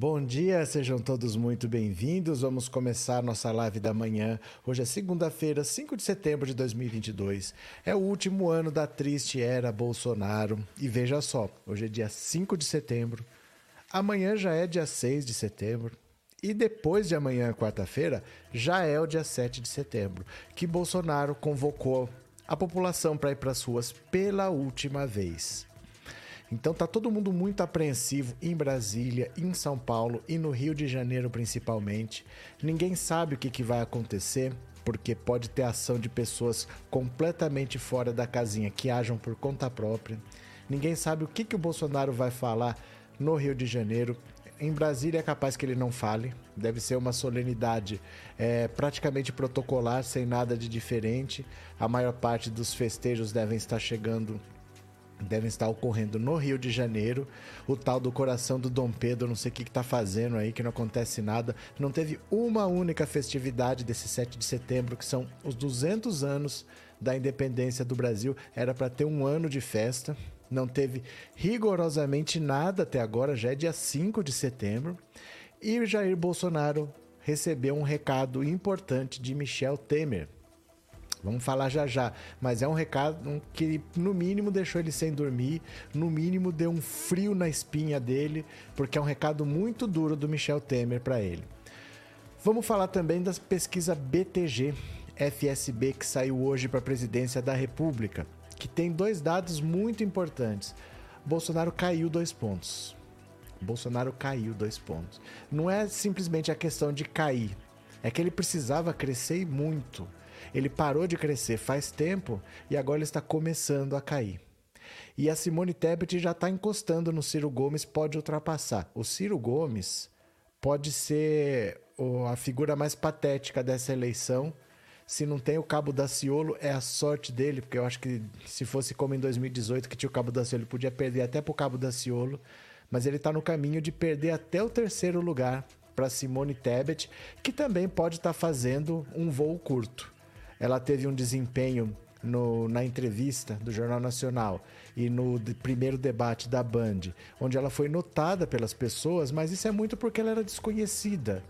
Bom dia, sejam todos muito bem-vindos. Vamos começar nossa live da manhã. Hoje é segunda-feira, 5 de setembro de 2022. É o último ano da triste era Bolsonaro. E veja só, hoje é dia 5 de setembro, amanhã já é dia 6 de setembro. E depois de amanhã, quarta-feira, já é o dia 7 de setembro, que Bolsonaro convocou a população para ir para as ruas pela última vez. Então tá todo mundo muito apreensivo em Brasília, em São Paulo e no Rio de Janeiro principalmente. Ninguém sabe o que, que vai acontecer, porque pode ter ação de pessoas completamente fora da casinha que ajam por conta própria. Ninguém sabe o que, que o Bolsonaro vai falar no Rio de Janeiro. Em Brasília é capaz que ele não fale, deve ser uma solenidade é, praticamente protocolar, sem nada de diferente. A maior parte dos festejos devem estar chegando devem estar ocorrendo no Rio de Janeiro. O tal do coração do Dom Pedro, não sei o que está fazendo aí, que não acontece nada. Não teve uma única festividade desse 7 de setembro, que são os 200 anos da independência do Brasil. Era para ter um ano de festa. Não teve rigorosamente nada até agora, já é dia 5 de setembro. E Jair Bolsonaro recebeu um recado importante de Michel Temer Vamos falar já já. Mas é um recado que, no mínimo, deixou ele sem dormir, no mínimo, deu um frio na espinha dele, porque é um recado muito duro do Michel Temer para ele. Vamos falar também das pesquisa BTG, FSB, que saiu hoje para a presidência da República, que tem dois dados muito importantes. Bolsonaro caiu dois pontos. Bolsonaro caiu dois pontos. Não é simplesmente a questão de cair, é que ele precisava crescer muito. Ele parou de crescer faz tempo e agora está começando a cair. E a Simone Tebet já está encostando no Ciro Gomes, pode ultrapassar. O Ciro Gomes pode ser a figura mais patética dessa eleição. Se não tem o Cabo da Ciolo, é a sorte dele, porque eu acho que se fosse como em 2018, que tinha o Cabo da Ciolo, ele podia perder até para o Cabo da Ciolo. Mas ele está no caminho de perder até o terceiro lugar para Simone Tebet, que também pode estar tá fazendo um voo curto ela teve um desempenho no, na entrevista do Jornal Nacional e no de, primeiro debate da Band, onde ela foi notada pelas pessoas, mas isso é muito porque ela era desconhecida.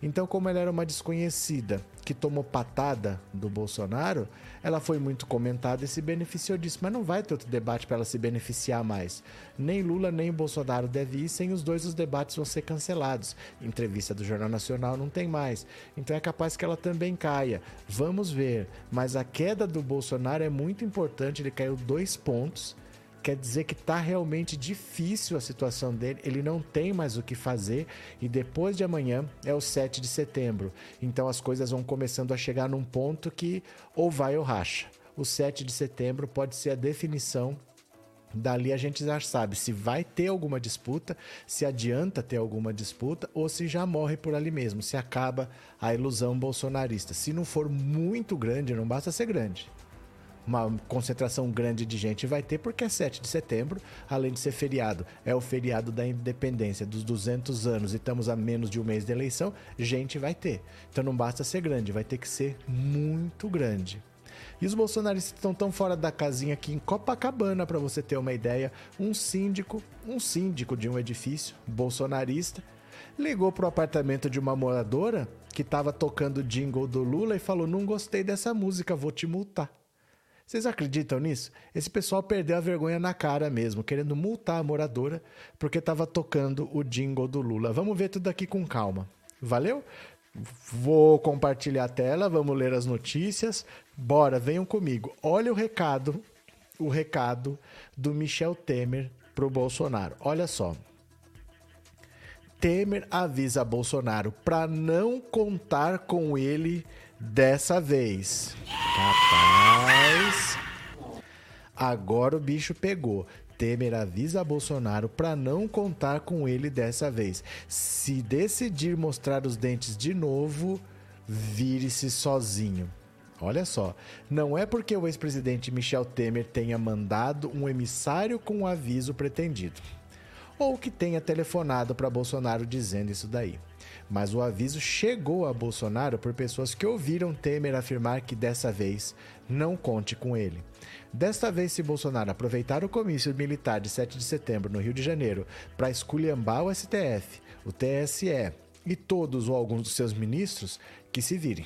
Então, como ela era uma desconhecida que tomou patada do Bolsonaro, ela foi muito comentada e se beneficiou disso. Mas não vai ter outro debate para ela se beneficiar mais. Nem Lula nem Bolsonaro deve ir, sem os dois os debates vão ser cancelados. Entrevista do Jornal Nacional não tem mais. Então é capaz que ela também caia. Vamos ver. Mas a queda do Bolsonaro é muito importante, ele caiu dois pontos quer dizer que está realmente difícil a situação dele, ele não tem mais o que fazer e depois de amanhã é o 7 de setembro. Então as coisas vão começando a chegar num ponto que ou vai ou racha. O 7 de setembro pode ser a definição Dali a gente já sabe se vai ter alguma disputa, se adianta ter alguma disputa ou se já morre por ali mesmo, se acaba a ilusão bolsonarista. Se não for muito grande, não basta ser grande uma concentração grande de gente vai ter, porque é 7 de setembro, além de ser feriado, é o feriado da independência dos 200 anos e estamos a menos de um mês de eleição, gente vai ter. Então não basta ser grande, vai ter que ser muito grande. E os bolsonaristas estão tão fora da casinha aqui em Copacabana, para você ter uma ideia, um síndico, um síndico de um edifício bolsonarista, ligou pro apartamento de uma moradora que estava tocando jingle do Lula e falou: "Não gostei dessa música, vou te multar". Vocês acreditam nisso? Esse pessoal perdeu a vergonha na cara mesmo, querendo multar a moradora porque estava tocando o jingle do Lula. Vamos ver tudo aqui com calma. Valeu? Vou compartilhar a tela, vamos ler as notícias. Bora, venham comigo. Olha o recado, o recado do Michel Temer pro Bolsonaro. Olha só. Temer avisa Bolsonaro para não contar com ele dessa vez. Capaz. Agora o bicho pegou. Temer avisa Bolsonaro para não contar com ele dessa vez. Se decidir mostrar os dentes de novo, vire-se sozinho. Olha só, não é porque o ex-presidente Michel Temer tenha mandado um emissário com o aviso pretendido. Ou que tenha telefonado para Bolsonaro dizendo isso daí. Mas o aviso chegou a Bolsonaro por pessoas que ouviram Temer afirmar que dessa vez não conte com ele. Desta vez, se Bolsonaro aproveitar o comício militar de 7 de setembro no Rio de Janeiro para esculhambar o STF, o TSE e todos ou alguns dos seus ministros, que se virem.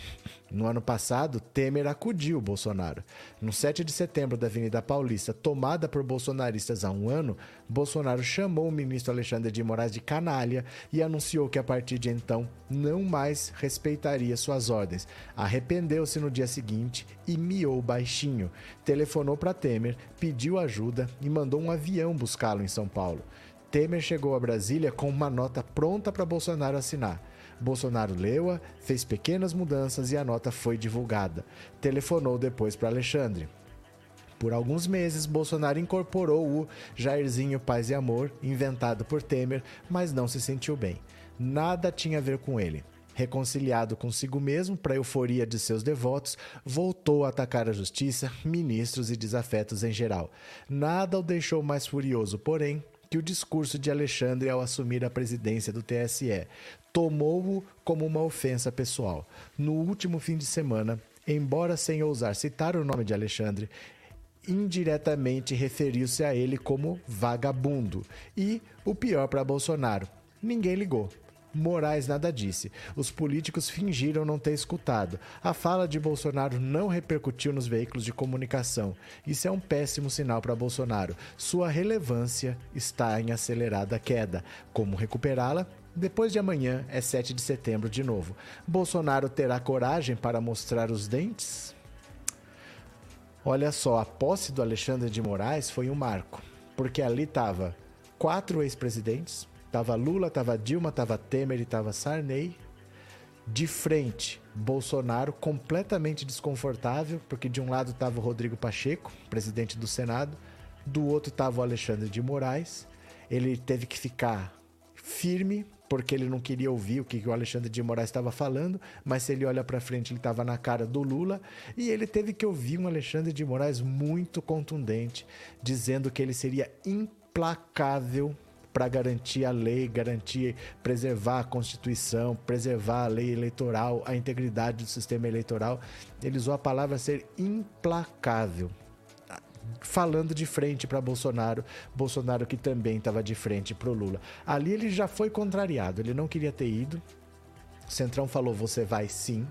No ano passado, Temer acudiu Bolsonaro. No 7 de setembro da Avenida Paulista, tomada por bolsonaristas há um ano, Bolsonaro chamou o ministro Alexandre de Moraes de canalha e anunciou que a partir de então não mais respeitaria suas ordens. Arrependeu-se no dia seguinte e miou baixinho. Telefonou para Temer, pediu ajuda e mandou um avião buscá-lo em São Paulo. Temer chegou a Brasília com uma nota pronta para Bolsonaro assinar. Bolsonaro leu-a, fez pequenas mudanças e a nota foi divulgada. Telefonou depois para Alexandre. Por alguns meses, Bolsonaro incorporou o Jairzinho Paz e Amor, inventado por Temer, mas não se sentiu bem. Nada tinha a ver com ele. Reconciliado consigo mesmo, para a euforia de seus devotos, voltou a atacar a justiça, ministros e desafetos em geral. Nada o deixou mais furioso, porém, que o discurso de Alexandre ao assumir a presidência do TSE tomou-o como uma ofensa pessoal. No último fim de semana, embora sem ousar citar o nome de Alexandre, indiretamente referiu-se a ele como vagabundo. E, o pior para Bolsonaro, ninguém ligou. Moraes nada disse. Os políticos fingiram não ter escutado. A fala de Bolsonaro não repercutiu nos veículos de comunicação. Isso é um péssimo sinal para Bolsonaro. Sua relevância está em acelerada queda. Como recuperá-la? Depois de amanhã é 7 de setembro de novo. Bolsonaro terá coragem para mostrar os dentes? Olha só, a posse do Alexandre de Moraes foi um marco, porque ali estava quatro ex-presidentes, Tava Lula, tava Dilma, tava Temer e tava Sarney. De frente, Bolsonaro completamente desconfortável, porque de um lado tava o Rodrigo Pacheco, presidente do Senado, do outro tava o Alexandre de Moraes. Ele teve que ficar firme, porque ele não queria ouvir o que o Alexandre de Moraes estava falando, mas se ele olha para frente, ele estava na cara do Lula, e ele teve que ouvir um Alexandre de Moraes muito contundente, dizendo que ele seria implacável para garantir a lei, garantir, preservar a Constituição, preservar a lei eleitoral, a integridade do sistema eleitoral. Ele usou a palavra ser implacável. Falando de frente para Bolsonaro, Bolsonaro que também estava de frente para o Lula. Ali ele já foi contrariado, ele não queria ter ido. O Centrão falou: você vai sim,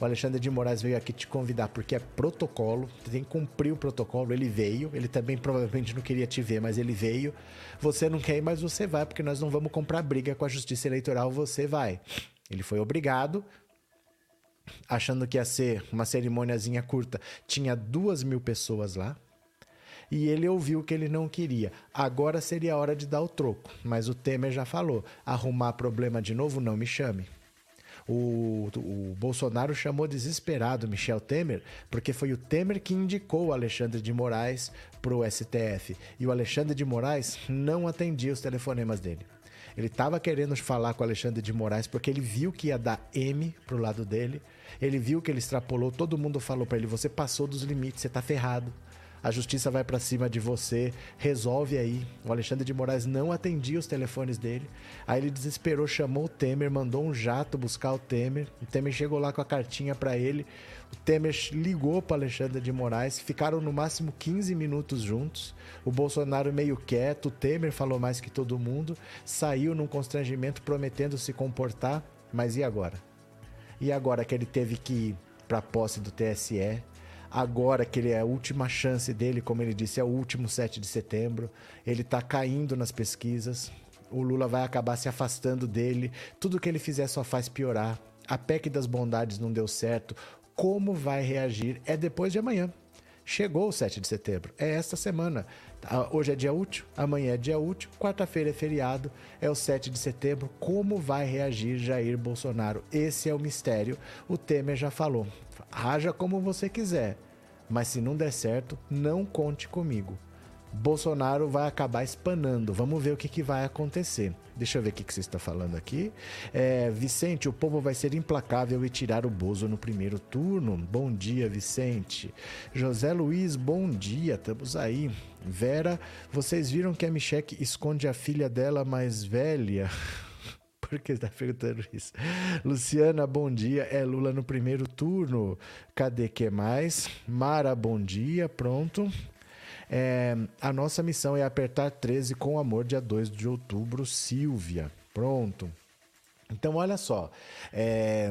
o Alexandre de Moraes veio aqui te convidar porque é protocolo, tem que cumprir o protocolo. Ele veio, ele também provavelmente não queria te ver, mas ele veio. Você não quer ir, mas você vai, porque nós não vamos comprar briga com a justiça eleitoral, você vai. Ele foi obrigado, achando que ia ser uma cerimôniazinha curta. Tinha duas mil pessoas lá. E ele ouviu que ele não queria. Agora seria a hora de dar o troco. Mas o Temer já falou: arrumar problema de novo, não me chame. O, o Bolsonaro chamou desesperado Michel Temer, porque foi o Temer que indicou o Alexandre de Moraes para o STF. E o Alexandre de Moraes não atendia os telefonemas dele. Ele estava querendo falar com o Alexandre de Moraes porque ele viu que ia dar M pro lado dele. Ele viu que ele extrapolou, todo mundo falou para ele: você passou dos limites, você tá ferrado a justiça vai para cima de você, resolve aí. O Alexandre de Moraes não atendia os telefones dele. Aí ele desesperou, chamou o Temer, mandou um jato buscar o Temer. O Temer chegou lá com a cartinha para ele. O Temer ligou para Alexandre de Moraes, ficaram no máximo 15 minutos juntos. O Bolsonaro meio quieto, o Temer falou mais que todo mundo, saiu num constrangimento prometendo se comportar, mas e agora? E agora que ele teve que ir para a posse do TSE, agora que ele é a última chance dele, como ele disse, é o último 7 de setembro. Ele está caindo nas pesquisas. O Lula vai acabar se afastando dele. Tudo que ele fizer só faz piorar. A PEC das bondades não deu certo. Como vai reagir é depois de amanhã. Chegou o 7 de setembro, é esta semana. Ah, hoje é dia útil, amanhã é dia útil, quarta-feira é feriado, é o 7 de setembro. Como vai reagir Jair Bolsonaro? Esse é o mistério. O Temer já falou. Haja como você quiser, mas se não der certo, não conte comigo. Bolsonaro vai acabar espanando. Vamos ver o que, que vai acontecer. Deixa eu ver o que, que você está falando aqui. É, Vicente, o povo vai ser implacável e tirar o Bozo no primeiro turno. Bom dia, Vicente. José Luiz, bom dia. Estamos aí. Vera, vocês viram que a Micheque esconde a filha dela mais velha? Por que está perguntando isso? Luciana, bom dia. É Lula no primeiro turno. Cadê que mais? Mara, bom dia. Pronto. É, a nossa missão é apertar 13 com amor, dia 2 de outubro. Silvia. Pronto. Então, olha só, é,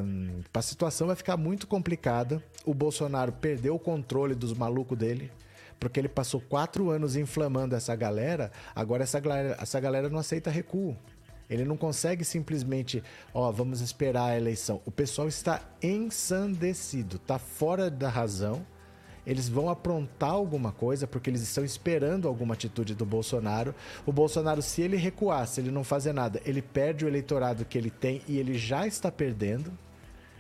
a situação vai ficar muito complicada. O Bolsonaro perdeu o controle dos malucos dele, porque ele passou quatro anos inflamando essa galera. Agora, essa galera, essa galera não aceita recuo. Ele não consegue simplesmente, ó, vamos esperar a eleição. O pessoal está ensandecido, está fora da razão. Eles vão aprontar alguma coisa porque eles estão esperando alguma atitude do Bolsonaro. O Bolsonaro, se ele recuar, se ele não fazer nada, ele perde o eleitorado que ele tem e ele já está perdendo.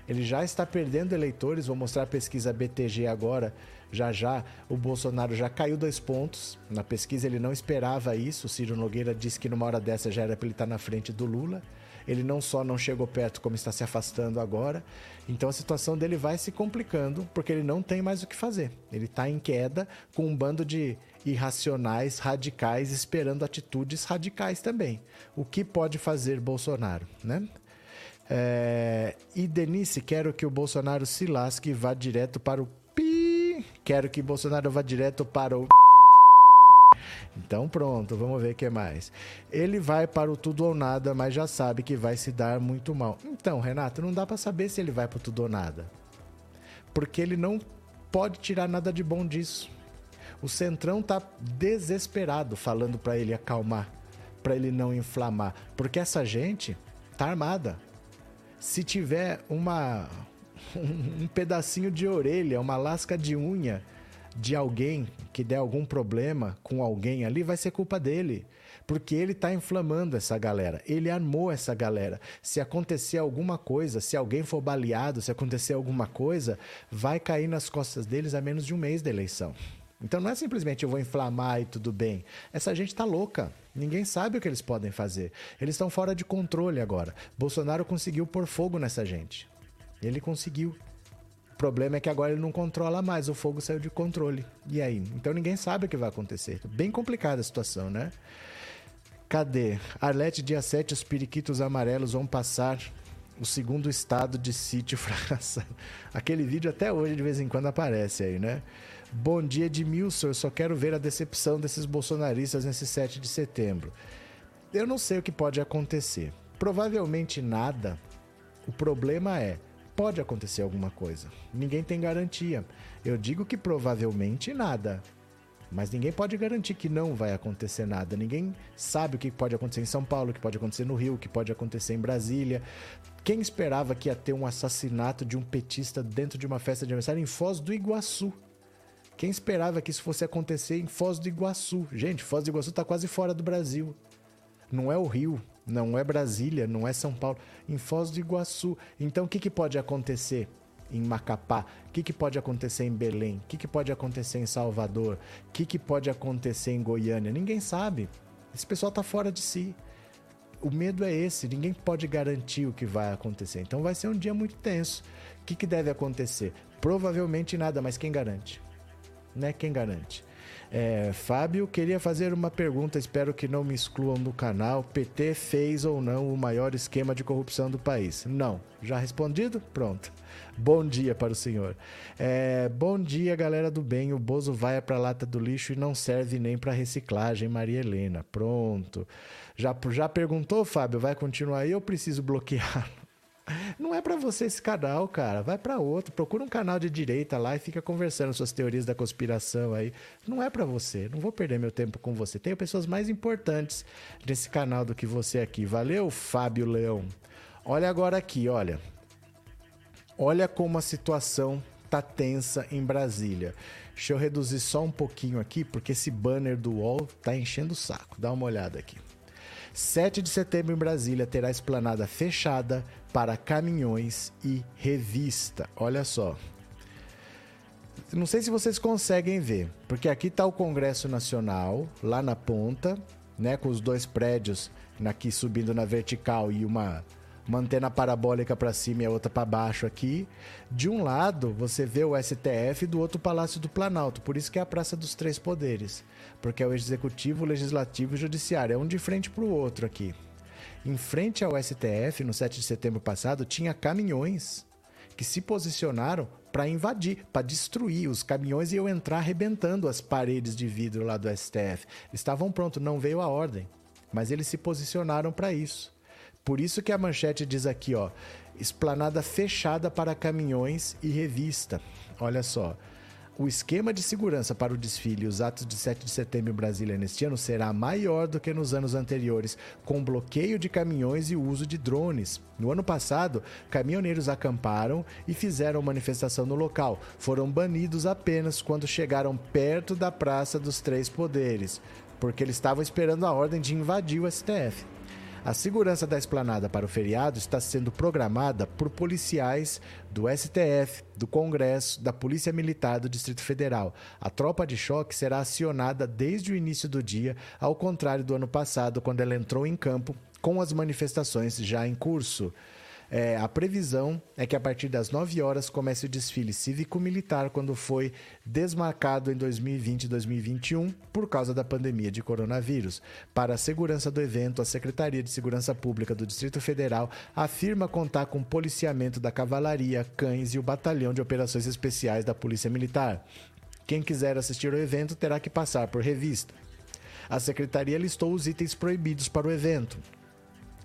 Ele já está perdendo eleitores. Vou mostrar a pesquisa BTG agora já já o Bolsonaro já caiu dois pontos. Na pesquisa ele não esperava isso. O Ciro Nogueira disse que numa hora dessa já era para ele estar na frente do Lula. Ele não só não chegou perto, como está se afastando agora. Então a situação dele vai se complicando, porque ele não tem mais o que fazer. Ele está em queda com um bando de irracionais, radicais, esperando atitudes radicais também. O que pode fazer Bolsonaro, né? É... E Denise, quero que o Bolsonaro se lasque e vá direto para o Quero que Bolsonaro vá direto para o. Então pronto, vamos ver o que mais. Ele vai para o tudo ou nada, mas já sabe que vai se dar muito mal. Então, Renato, não dá para saber se ele vai para o tudo ou nada. Porque ele não pode tirar nada de bom disso. O Centrão tá desesperado falando para ele acalmar, para ele não inflamar, porque essa gente tá armada. Se tiver uma um, pedacinho de orelha, uma lasca de unha de alguém que der algum problema com alguém ali, vai ser culpa dele. Porque ele está inflamando essa galera. Ele armou essa galera. Se acontecer alguma coisa, se alguém for baleado, se acontecer alguma coisa, vai cair nas costas deles a menos de um mês da eleição. Então não é simplesmente eu vou inflamar e tudo bem. Essa gente está louca. Ninguém sabe o que eles podem fazer. Eles estão fora de controle agora. Bolsonaro conseguiu pôr fogo nessa gente. Ele conseguiu. O problema é que agora ele não controla mais, o fogo saiu de controle. E aí? Então ninguém sabe o que vai acontecer. Bem complicada a situação, né? Cadê? Arlete, dia 7, os periquitos amarelos vão passar o segundo estado de sítio fracassado. Aquele vídeo até hoje de vez em quando aparece aí, né? Bom dia, Edmilson. Eu só quero ver a decepção desses bolsonaristas nesse 7 de setembro. Eu não sei o que pode acontecer. Provavelmente nada. O problema é pode acontecer alguma coisa. Ninguém tem garantia. Eu digo que provavelmente nada. Mas ninguém pode garantir que não vai acontecer nada. Ninguém sabe o que pode acontecer em São Paulo, o que pode acontecer no Rio, o que pode acontecer em Brasília. Quem esperava que ia ter um assassinato de um petista dentro de uma festa de aniversário em Foz do Iguaçu? Quem esperava que isso fosse acontecer em Foz do Iguaçu? Gente, Foz do Iguaçu está quase fora do Brasil. Não é o Rio, não é Brasília, não é São Paulo, em Foz do Iguaçu. Então o que, que pode acontecer em Macapá? O que, que pode acontecer em Belém? O que, que pode acontecer em Salvador? O que, que pode acontecer em Goiânia? Ninguém sabe. Esse pessoal está fora de si. O medo é esse, ninguém pode garantir o que vai acontecer. Então vai ser um dia muito tenso. O que, deve acontecer? Provavelmente nada, mas quem garante? Né? Quem garante? É, Fábio, queria fazer uma pergunta, espero que não me excluam do canal. PT fez ou não o maior esquema de corrupção do país? Não. Já respondido? Pronto. Bom dia para o senhor. É, bom dia, galera do bem. O Bozo vai para a lata do lixo e não serve nem para reciclagem, Maria Helena. Pronto. Já, já perguntou, Fábio? Vai continuar aí ou preciso bloquear? Não é para você esse canal, cara. Vai para outro. Procura um canal de direita lá e fica conversando suas teorias da conspiração aí. Não é para você. Não vou perder meu tempo com você. Tenho pessoas mais importantes nesse canal do que você aqui. Valeu, Fábio Leão. Olha agora aqui, olha. Olha como a situação tá tensa em Brasília. Deixa eu reduzir só um pouquinho aqui, porque esse banner do UOL tá enchendo o saco. Dá uma olhada aqui. 7 de setembro em Brasília terá esplanada fechada para caminhões e revista. Olha só. Não sei se vocês conseguem ver, porque aqui está o Congresso Nacional, lá na ponta, né, com os dois prédios aqui subindo na vertical e uma, uma antena parabólica para cima e a outra para baixo aqui. De um lado, você vê o STF e do outro o Palácio do Planalto. Por isso que é a Praça dos Três Poderes, porque é o Executivo, o Legislativo e o Judiciário. É um de frente para o outro aqui. Em frente ao STF, no 7 de setembro passado, tinha caminhões que se posicionaram para invadir, para destruir. Os caminhões iam entrar arrebentando as paredes de vidro lá do STF. Estavam prontos, não veio a ordem, mas eles se posicionaram para isso. Por isso que a manchete diz aqui, ó, esplanada fechada para caminhões e revista. Olha só. O esquema de segurança para o desfile e os atos de 7 de setembro em Brasília neste ano será maior do que nos anos anteriores, com bloqueio de caminhões e uso de drones. No ano passado, caminhoneiros acamparam e fizeram manifestação no local. Foram banidos apenas quando chegaram perto da Praça dos Três Poderes, porque eles estavam esperando a ordem de invadir o STF. A segurança da esplanada para o feriado está sendo programada por policiais do STF, do Congresso, da Polícia Militar do Distrito Federal. A tropa de choque será acionada desde o início do dia, ao contrário do ano passado, quando ela entrou em campo com as manifestações já em curso. É, a previsão é que a partir das 9 horas comece o desfile cívico-militar, quando foi desmarcado em 2020 e 2021 por causa da pandemia de coronavírus. Para a segurança do evento, a Secretaria de Segurança Pública do Distrito Federal afirma contar com policiamento da cavalaria, cães e o Batalhão de Operações Especiais da Polícia Militar. Quem quiser assistir ao evento terá que passar por revista. A secretaria listou os itens proibidos para o evento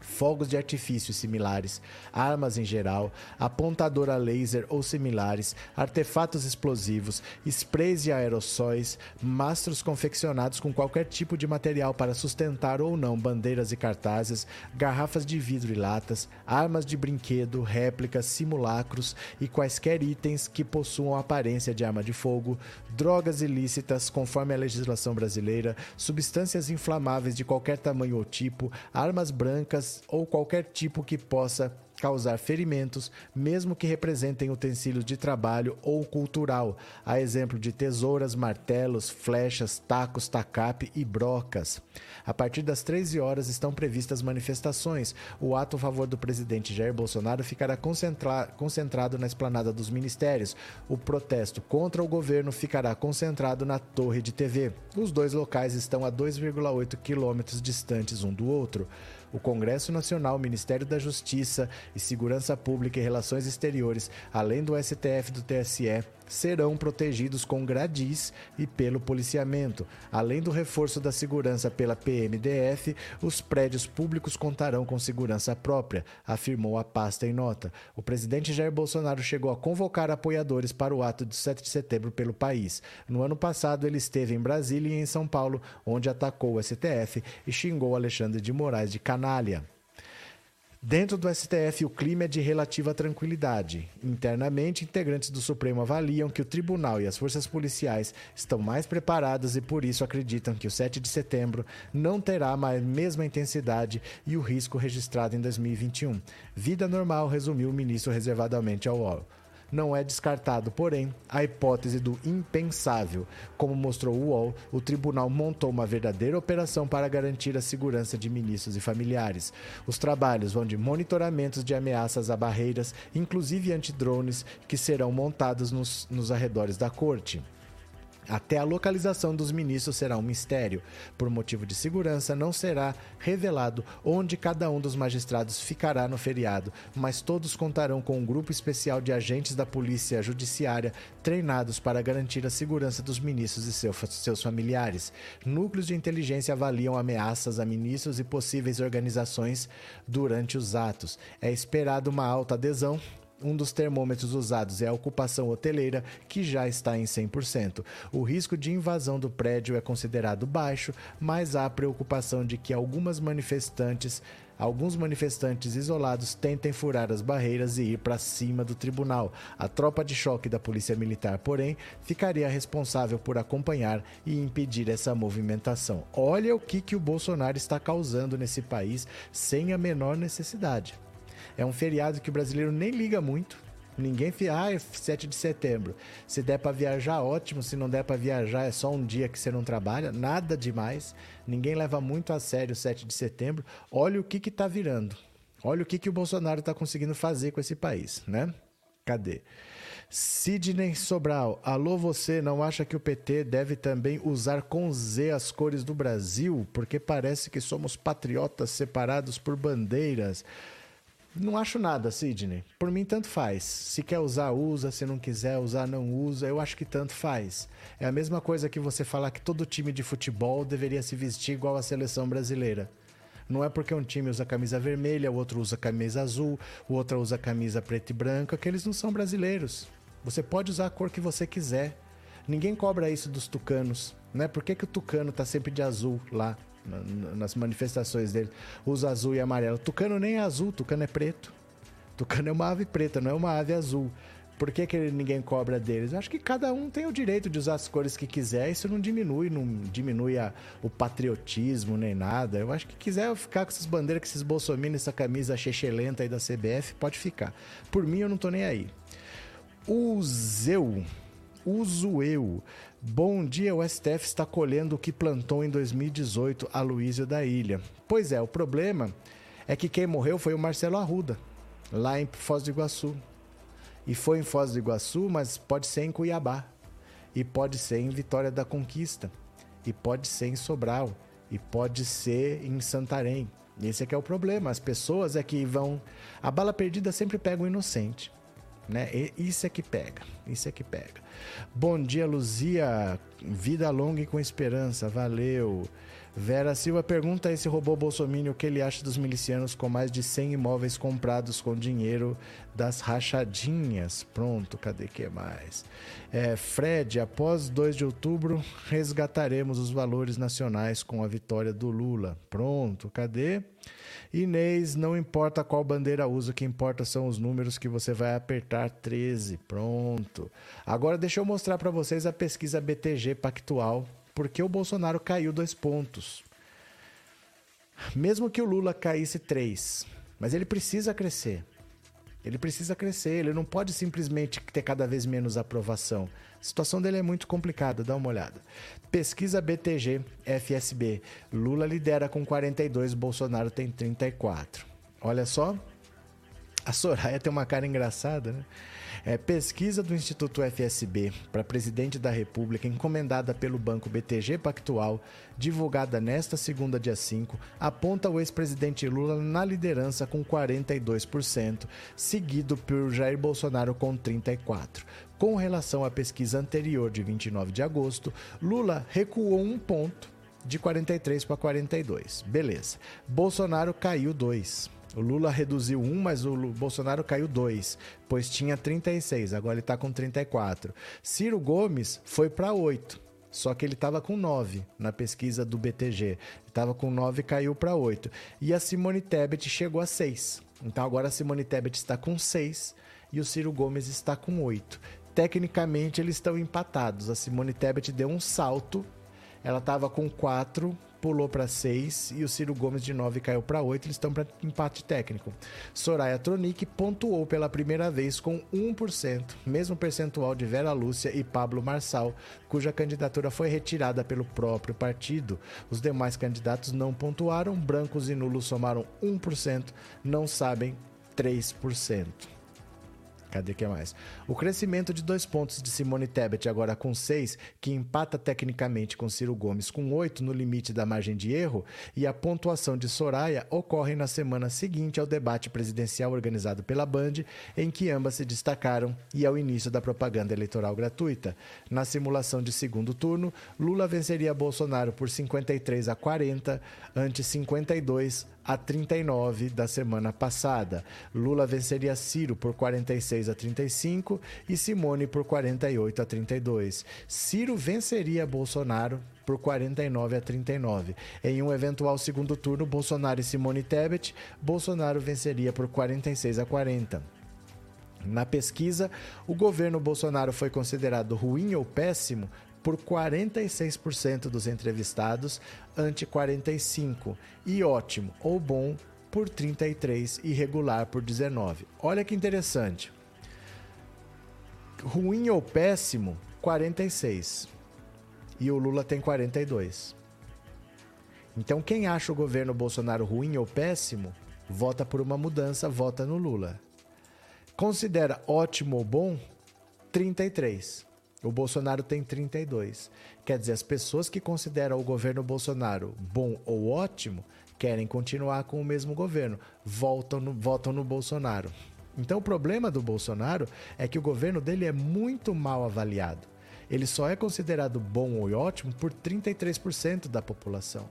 fogos de artifício similares, armas em geral, apontadora laser ou similares, artefatos explosivos, sprays e aerossóis, mastros confeccionados com qualquer tipo de material para sustentar ou não bandeiras e cartazes, garrafas de vidro e latas, armas de brinquedo, réplicas, simulacros e quaisquer itens que possuam aparência de arma de fogo, drogas ilícitas conforme a legislação brasileira, substâncias inflamáveis de qualquer tamanho ou tipo, armas brancas ou qualquer tipo que possa causar ferimentos, mesmo que representem utensílios de trabalho ou cultural, a exemplo de tesouras, martelos, flechas, tacos, tacape e brocas. A partir das 13 horas estão previstas manifestações. O ato a favor do presidente Jair Bolsonaro ficará concentra concentrado na esplanada dos ministérios. O protesto contra o governo ficará concentrado na torre de TV. Os dois locais estão a 2,8 quilômetros distantes um do outro o Congresso Nacional, o Ministério da Justiça e Segurança Pública e Relações Exteriores, além do STF e do TSE, serão protegidos com gradis e pelo policiamento. Além do reforço da segurança pela PMDF, os prédios públicos contarão com segurança própria, afirmou a pasta em nota. O presidente Jair Bolsonaro chegou a convocar apoiadores para o ato de 7 de setembro pelo país. No ano passado, ele esteve em Brasília e em São Paulo, onde atacou o STF e xingou Alexandre de Moraes de canalha. Dentro do STF, o clima é de relativa tranquilidade. Internamente, integrantes do Supremo avaliam que o tribunal e as forças policiais estão mais preparadas e, por isso, acreditam que o 7 de setembro não terá a mesma intensidade e o risco registrado em 2021. Vida normal, resumiu o ministro reservadamente ao UOL. Não é descartado, porém, a hipótese do impensável. Como mostrou o UOL, o tribunal montou uma verdadeira operação para garantir a segurança de ministros e familiares. Os trabalhos vão de monitoramentos de ameaças a barreiras, inclusive antidrones, que serão montados nos, nos arredores da corte. Até a localização dos ministros será um mistério. Por motivo de segurança, não será revelado onde cada um dos magistrados ficará no feriado, mas todos contarão com um grupo especial de agentes da Polícia Judiciária treinados para garantir a segurança dos ministros e seus familiares. Núcleos de inteligência avaliam ameaças a ministros e possíveis organizações durante os atos. É esperado uma alta adesão um dos termômetros usados é a ocupação hoteleira, que já está em 100%. O risco de invasão do prédio é considerado baixo, mas há preocupação de que algumas manifestantes alguns manifestantes isolados tentem furar as barreiras e ir para cima do tribunal. A tropa de choque da Polícia Militar, porém, ficaria responsável por acompanhar e impedir essa movimentação. Olha o que, que o Bolsonaro está causando nesse país sem a menor necessidade. É um feriado que o brasileiro nem liga muito. Ninguém fica, ah, 7 de setembro. Se der para viajar, ótimo. Se não der para viajar, é só um dia que você não trabalha. Nada demais. Ninguém leva muito a sério o 7 de setembro. Olha o que que tá virando. Olha o que, que o Bolsonaro está conseguindo fazer com esse país, né? Cadê? Sidney Sobral, alô você, não acha que o PT deve também usar com Z as cores do Brasil? Porque parece que somos patriotas separados por bandeiras. Não acho nada, Sidney. Por mim, tanto faz. Se quer usar, usa. Se não quiser usar, não usa. Eu acho que tanto faz. É a mesma coisa que você falar que todo time de futebol deveria se vestir igual a seleção brasileira. Não é porque um time usa camisa vermelha, o outro usa camisa azul, o outro usa camisa preta e branca, que eles não são brasileiros. Você pode usar a cor que você quiser. Ninguém cobra isso dos tucanos, né? Por que, que o tucano tá sempre de azul lá nas manifestações dele? Usa azul e amarelo. Tucano nem é azul, tucano é preto. Tucano é uma ave preta, não é uma ave azul. Por que, que ninguém cobra deles? Eu acho que cada um tem o direito de usar as cores que quiser. Isso não diminui, não diminui a, o patriotismo nem nada. Eu acho que quiser ficar com essas bandeiras, com esses bolsominions, essa camisa chechelenta aí da CBF, pode ficar. Por mim, eu não tô nem aí. Uzeu. Uso eu. Bom dia, o STF está colhendo o que plantou em 2018 a Luísio da Ilha. Pois é, o problema é que quem morreu foi o Marcelo Arruda, lá em Foz do Iguaçu. E foi em Foz do Iguaçu, mas pode ser em Cuiabá. E pode ser em Vitória da Conquista. E pode ser em Sobral. E pode ser em Santarém. Esse é que é o problema. As pessoas é que vão. A bala perdida sempre pega o inocente. Né? E isso é que pega, isso é que pega. Bom dia, Luzia. Vida longa e com esperança. Valeu. Vera Silva pergunta a esse robô Bolsonaro o que ele acha dos milicianos com mais de 100 imóveis comprados com dinheiro das rachadinhas. Pronto, cadê que mais? É, Fred, após 2 de outubro, resgataremos os valores nacionais com a vitória do Lula. Pronto, cadê? Inês, não importa qual bandeira usa, o que importa são os números que você vai apertar 13. Pronto. Agora deixa eu mostrar para vocês a pesquisa BTG Pactual, porque o Bolsonaro caiu dois pontos. Mesmo que o Lula caísse três, mas ele precisa crescer. Ele precisa crescer, ele não pode simplesmente ter cada vez menos aprovação. A situação dele é muito complicada, dá uma olhada. Pesquisa BTG FSB. Lula lidera com 42, Bolsonaro tem 34. Olha só. A Soraya tem uma cara engraçada, né? É, pesquisa do Instituto FSB para presidente da República, encomendada pelo Banco BTG Pactual, divulgada nesta segunda, dia 5, aponta o ex-presidente Lula na liderança com 42%, seguido por Jair Bolsonaro com 34%. Com relação à pesquisa anterior de 29 de agosto, Lula recuou um ponto de 43 para 42. Beleza. Bolsonaro caiu 2. O Lula reduziu um, mas o Bolsonaro caiu dois, pois tinha 36, agora ele está com 34. Ciro Gomes foi para 8, só que ele estava com 9 na pesquisa do BTG. Estava com 9 e caiu para 8. E a Simone Tebet chegou a 6. Então agora a Simone Tebet está com 6 e o Ciro Gomes está com 8. Tecnicamente eles estão empatados. A Simone Tebet deu um salto. Ela estava com 4 pulou para 6 e o Ciro Gomes de 9 caiu para 8. Eles estão para empate técnico. Soraya Tronic pontuou pela primeira vez com 1%, mesmo percentual de Vera Lúcia e Pablo Marçal, cuja candidatura foi retirada pelo próprio partido. Os demais candidatos não pontuaram, brancos e nulos somaram 1%, não sabem 3%. Cadê que é mais? O crescimento de dois pontos de Simone Tebet, agora com seis, que empata tecnicamente com Ciro Gomes com oito no limite da margem de erro, e a pontuação de Soraya ocorrem na semana seguinte ao debate presidencial organizado pela Band, em que ambas se destacaram, e ao início da propaganda eleitoral gratuita. Na simulação de segundo turno, Lula venceria Bolsonaro por 53 a 40, ante 52 a 39 da semana passada. Lula venceria Ciro por 46 a 35 e Simone por 48 a 32. Ciro venceria Bolsonaro por 49 a 39. Em um eventual segundo turno, Bolsonaro e Simone Tebet, Bolsonaro venceria por 46 a 40. Na pesquisa, o governo Bolsonaro foi considerado ruim ou péssimo por 46% dos entrevistados, ante 45%, e ótimo ou bom por 33% e regular por 19%. Olha que interessante. Ruim ou péssimo, 46. E o Lula tem 42. Então, quem acha o governo Bolsonaro ruim ou péssimo, vota por uma mudança, vota no Lula. Considera ótimo ou bom, 33. O Bolsonaro tem 32. Quer dizer, as pessoas que consideram o governo Bolsonaro bom ou ótimo querem continuar com o mesmo governo, voltam no, votam no Bolsonaro. Então, o problema do Bolsonaro é que o governo dele é muito mal avaliado. Ele só é considerado bom ou ótimo por 33% da população.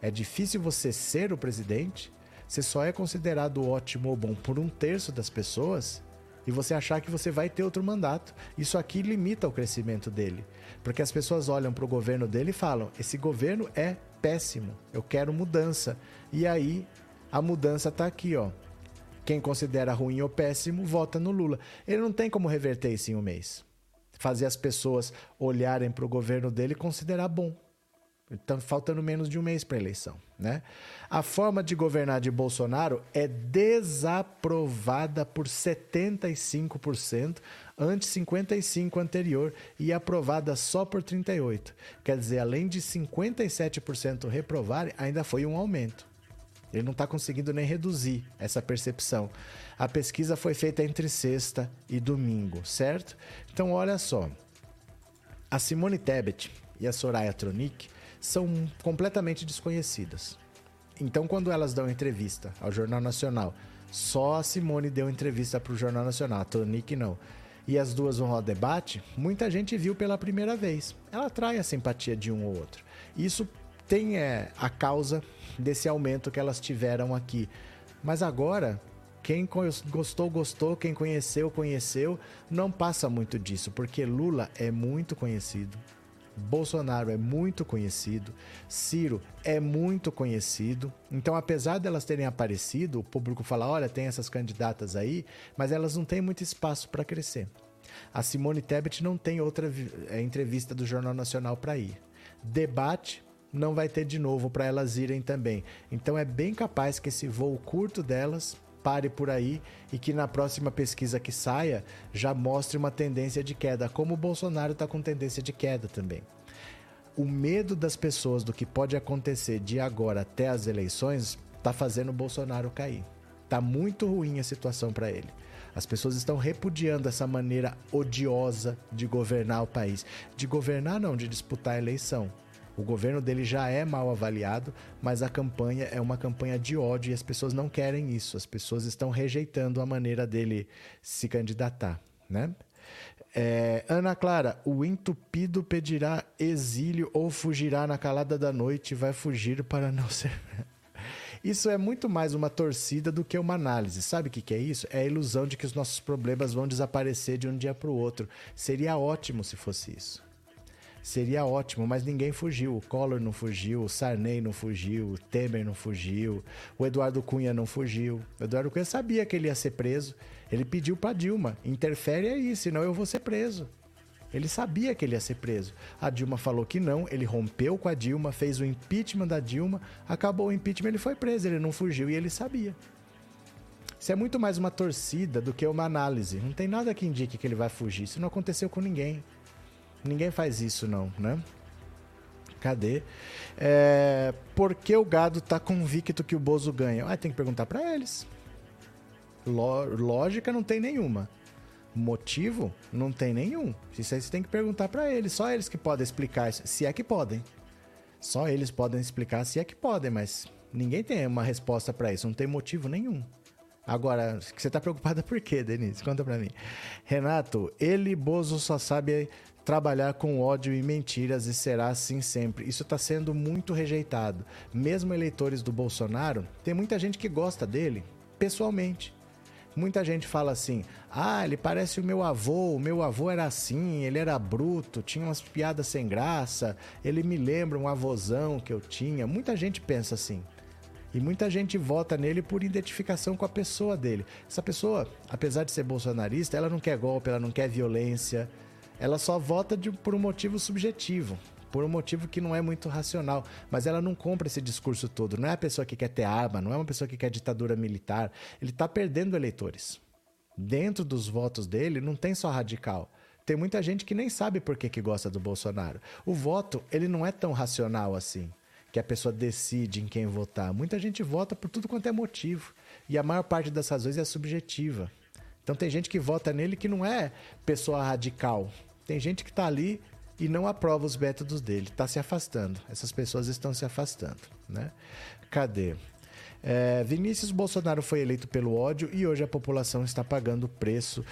É difícil você ser o presidente, você só é considerado ótimo ou bom por um terço das pessoas e você achar que você vai ter outro mandato. Isso aqui limita o crescimento dele. Porque as pessoas olham para o governo dele e falam: esse governo é péssimo, eu quero mudança. E aí a mudança está aqui, ó. Quem considera ruim ou péssimo, vota no Lula. Ele não tem como reverter isso em um mês. Fazer as pessoas olharem para o governo dele e considerar bom. Então, faltando menos de um mês para a eleição. Né? A forma de governar de Bolsonaro é desaprovada por 75%, ante 55% anterior, e aprovada só por 38%. Quer dizer, além de 57% reprovarem, ainda foi um aumento. Ele não está conseguindo nem reduzir essa percepção. A pesquisa foi feita entre sexta e domingo, certo? Então, olha só. A Simone Tebet e a Soraya Tronic são completamente desconhecidas. Então, quando elas dão entrevista ao Jornal Nacional, só a Simone deu entrevista para o Jornal Nacional, a Tronic não. E as duas vão ao debate, muita gente viu pela primeira vez. Ela atrai a simpatia de um ou outro. Isso tem é, a causa desse aumento que elas tiveram aqui. Mas agora, quem gostou, gostou, quem conheceu, conheceu, não passa muito disso, porque Lula é muito conhecido, Bolsonaro é muito conhecido, Ciro é muito conhecido. Então, apesar delas terem aparecido, o público fala: olha, tem essas candidatas aí, mas elas não têm muito espaço para crescer. A Simone Tebet não tem outra entrevista do Jornal Nacional para ir. Debate não vai ter de novo para elas irem também. Então é bem capaz que esse voo curto delas pare por aí e que na próxima pesquisa que saia já mostre uma tendência de queda, como o Bolsonaro está com tendência de queda também. O medo das pessoas do que pode acontecer de agora até as eleições está fazendo o Bolsonaro cair. Tá muito ruim a situação para ele. As pessoas estão repudiando essa maneira odiosa de governar o país. De governar, não, de disputar a eleição. O governo dele já é mal avaliado, mas a campanha é uma campanha de ódio e as pessoas não querem isso. As pessoas estão rejeitando a maneira dele se candidatar, né? É, Ana Clara, o entupido pedirá exílio ou fugirá na calada da noite e vai fugir para não ser. Isso é muito mais uma torcida do que uma análise. Sabe o que, que é isso? É a ilusão de que os nossos problemas vão desaparecer de um dia para o outro. Seria ótimo se fosse isso seria ótimo, mas ninguém fugiu. O Collor não fugiu, o Sarney não fugiu, o Temer não fugiu, o Eduardo Cunha não fugiu. O Eduardo Cunha sabia que ele ia ser preso. Ele pediu para Dilma: interfere aí, senão eu vou ser preso. Ele sabia que ele ia ser preso. A Dilma falou que não, ele rompeu com a Dilma, fez o impeachment da Dilma, acabou o impeachment, ele foi preso, ele não fugiu e ele sabia. Isso é muito mais uma torcida do que uma análise. Não tem nada que indique que ele vai fugir. Isso não aconteceu com ninguém. Ninguém faz isso, não, né? Cadê? É, por que o gado tá convicto que o Bozo ganha? Ah, tem que perguntar para eles. Lógica não tem nenhuma. Motivo não tem nenhum. Isso aí você tem que perguntar para eles. Só eles que podem explicar isso. Se é que podem. Só eles podem explicar se é que podem, mas ninguém tem uma resposta para isso. Não tem motivo nenhum. Agora, você tá preocupada por quê, Denise? Conta pra mim. Renato, ele, Bozo, só sabe trabalhar com ódio e mentiras e será assim sempre. Isso está sendo muito rejeitado. Mesmo eleitores do Bolsonaro, tem muita gente que gosta dele pessoalmente. Muita gente fala assim: ah, ele parece o meu avô, o meu avô era assim, ele era bruto, tinha umas piadas sem graça, ele me lembra um avozão que eu tinha. Muita gente pensa assim. E muita gente vota nele por identificação com a pessoa dele. Essa pessoa, apesar de ser bolsonarista, ela não quer golpe, ela não quer violência, ela só vota de, por um motivo subjetivo, por um motivo que não é muito racional. Mas ela não compra esse discurso todo. Não é a pessoa que quer ter arma, não é uma pessoa que quer ditadura militar. Ele está perdendo eleitores. Dentro dos votos dele, não tem só radical. Tem muita gente que nem sabe por que, que gosta do Bolsonaro. O voto, ele não é tão racional assim, que a pessoa decide em quem votar. Muita gente vota por tudo quanto é motivo. E a maior parte das razões é subjetiva. Então tem gente que vota nele que não é pessoa radical. Tem gente que está ali e não aprova os métodos dele, está se afastando. Essas pessoas estão se afastando, né? Cadê? É, Vinícius Bolsonaro foi eleito pelo ódio e hoje a população está pagando o preço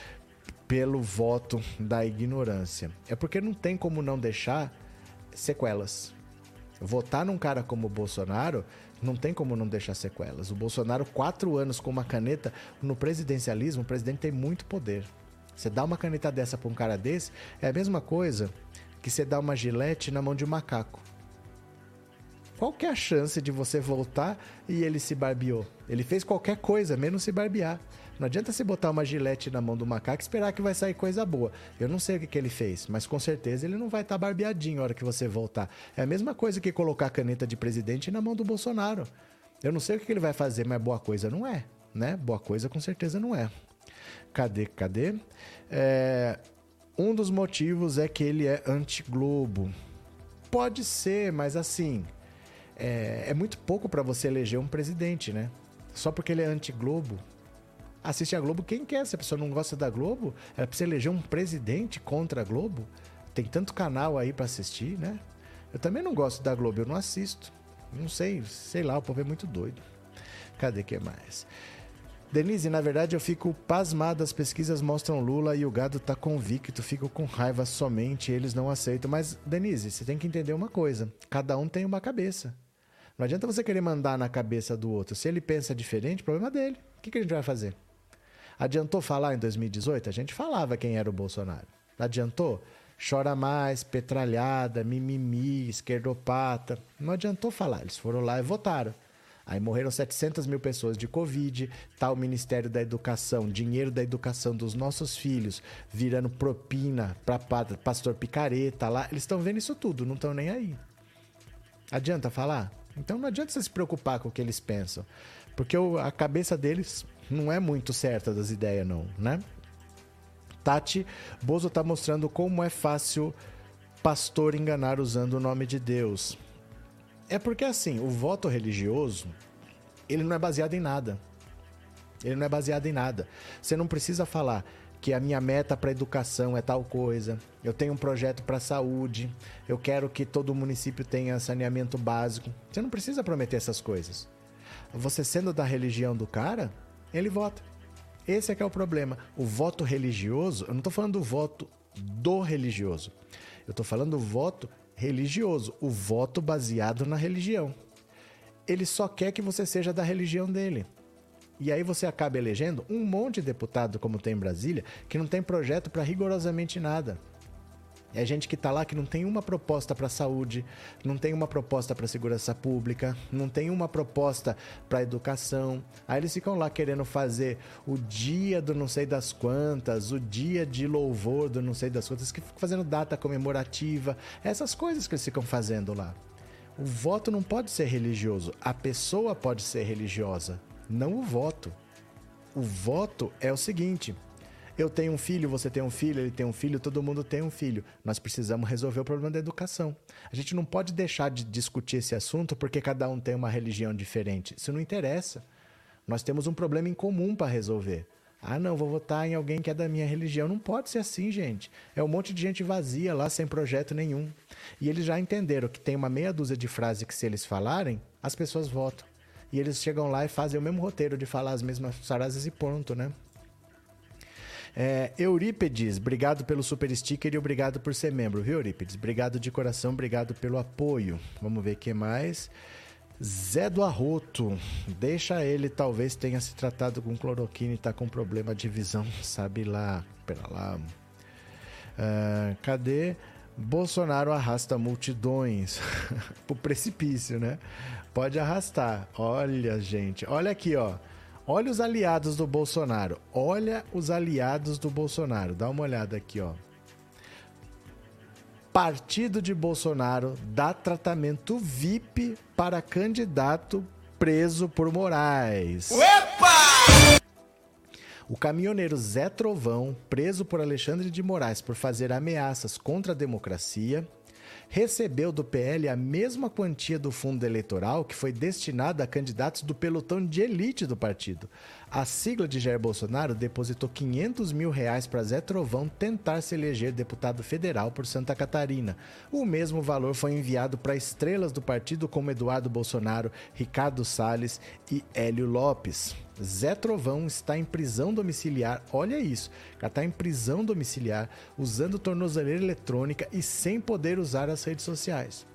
pelo voto da ignorância. É porque não tem como não deixar sequelas. Votar num cara como o Bolsonaro não tem como não deixar sequelas. O Bolsonaro, quatro anos com uma caneta no presidencialismo, o presidente tem muito poder. Você dá uma caneta dessa para um cara desse, é a mesma coisa que você dá uma gilete na mão de um macaco. Qual que é a chance de você voltar e ele se barbeou? Ele fez qualquer coisa, menos se barbear. Não adianta você botar uma gilete na mão do macaco e esperar que vai sair coisa boa. Eu não sei o que, que ele fez, mas com certeza ele não vai estar tá barbeadinho na hora que você voltar. É a mesma coisa que colocar a caneta de presidente na mão do Bolsonaro. Eu não sei o que, que ele vai fazer, mas boa coisa não é, né? Boa coisa com certeza não é. Cadê, cadê? É, um dos motivos é que ele é anti-Globo. Pode ser, mas assim, é, é muito pouco para você eleger um presidente, né? Só porque ele é anti-Globo, assiste a Globo quem quer. Se a pessoa não gosta da Globo, ela precisa eleger um presidente contra a Globo. Tem tanto canal aí para assistir, né? Eu também não gosto da Globo, eu não assisto. Não sei, sei lá, o povo é muito doido. Cadê que mais? Denise, na verdade eu fico pasmado, as pesquisas mostram Lula e o gado tá convicto, fico com raiva somente, eles não aceitam. Mas, Denise, você tem que entender uma coisa: cada um tem uma cabeça. Não adianta você querer mandar na cabeça do outro. Se ele pensa diferente, problema dele. O que, que a gente vai fazer? Adiantou falar em 2018? A gente falava quem era o Bolsonaro. Adiantou? Chora mais, petralhada, mimimi, esquerdopata. Não adiantou falar. Eles foram lá e votaram. Aí morreram 700 mil pessoas de Covid, tá o Ministério da Educação, dinheiro da educação dos nossos filhos, virando propina para pastor picareta lá. Eles estão vendo isso tudo, não estão nem aí. Adianta falar? Então não adianta você se preocupar com o que eles pensam. Porque a cabeça deles não é muito certa das ideias, não, né? Tati, Bozo está mostrando como é fácil pastor enganar usando o nome de Deus. É porque assim, o voto religioso, ele não é baseado em nada. Ele não é baseado em nada. Você não precisa falar que a minha meta para educação é tal coisa. Eu tenho um projeto para saúde. Eu quero que todo município tenha saneamento básico. Você não precisa prometer essas coisas. Você sendo da religião do cara, ele vota. Esse é que é o problema. O voto religioso, eu não estou falando do voto do religioso. Eu estou falando do voto religioso, o voto baseado na religião. Ele só quer que você seja da religião dele. E aí você acaba elegendo um monte de deputado, como tem em Brasília, que não tem projeto para rigorosamente nada. É gente que está lá que não tem uma proposta para saúde, não tem uma proposta para segurança pública, não tem uma proposta para educação. Aí eles ficam lá querendo fazer o dia do não sei das quantas, o dia de louvor do não sei das quantas, que ficam fazendo data comemorativa, essas coisas que eles ficam fazendo lá. O voto não pode ser religioso, a pessoa pode ser religiosa, não o voto. O voto é o seguinte: eu tenho um filho, você tem um filho, ele tem um filho, todo mundo tem um filho. Nós precisamos resolver o problema da educação. A gente não pode deixar de discutir esse assunto porque cada um tem uma religião diferente. Isso não interessa. Nós temos um problema em comum para resolver. Ah, não, vou votar em alguém que é da minha religião. Não pode ser assim, gente. É um monte de gente vazia lá, sem projeto nenhum. E eles já entenderam que tem uma meia dúzia de frases que, se eles falarem, as pessoas votam. E eles chegam lá e fazem o mesmo roteiro de falar as mesmas frases e ponto, né? É, Eurípedes, obrigado pelo super sticker e obrigado por ser membro, viu, Eurípedes? Obrigado de coração, obrigado pelo apoio. Vamos ver o que mais. Zé do Arroto, deixa ele, talvez tenha se tratado com cloroquina e tá com problema de visão, sabe lá. Pera lá. Uh, cadê? Bolsonaro arrasta multidões pro precipício, né? Pode arrastar. Olha, gente, olha aqui, ó. Olha os aliados do Bolsonaro. Olha os aliados do Bolsonaro. Dá uma olhada aqui, ó. Partido de Bolsonaro dá tratamento VIP para candidato preso por Moraes. Opa! O caminhoneiro Zé Trovão, preso por Alexandre de Moraes por fazer ameaças contra a democracia, recebeu do PL a mesma quantia do fundo eleitoral que foi destinada a candidatos do pelotão de elite do partido. A sigla de Jair Bolsonaro depositou 500 mil reais para Zé Trovão tentar se eleger deputado federal por Santa Catarina. O mesmo valor foi enviado para estrelas do partido como Eduardo Bolsonaro, Ricardo Salles e Hélio Lopes. Zé Trovão está em prisão domiciliar, olha isso, está em prisão domiciliar usando tornozeleira eletrônica e sem poder usar as redes sociais.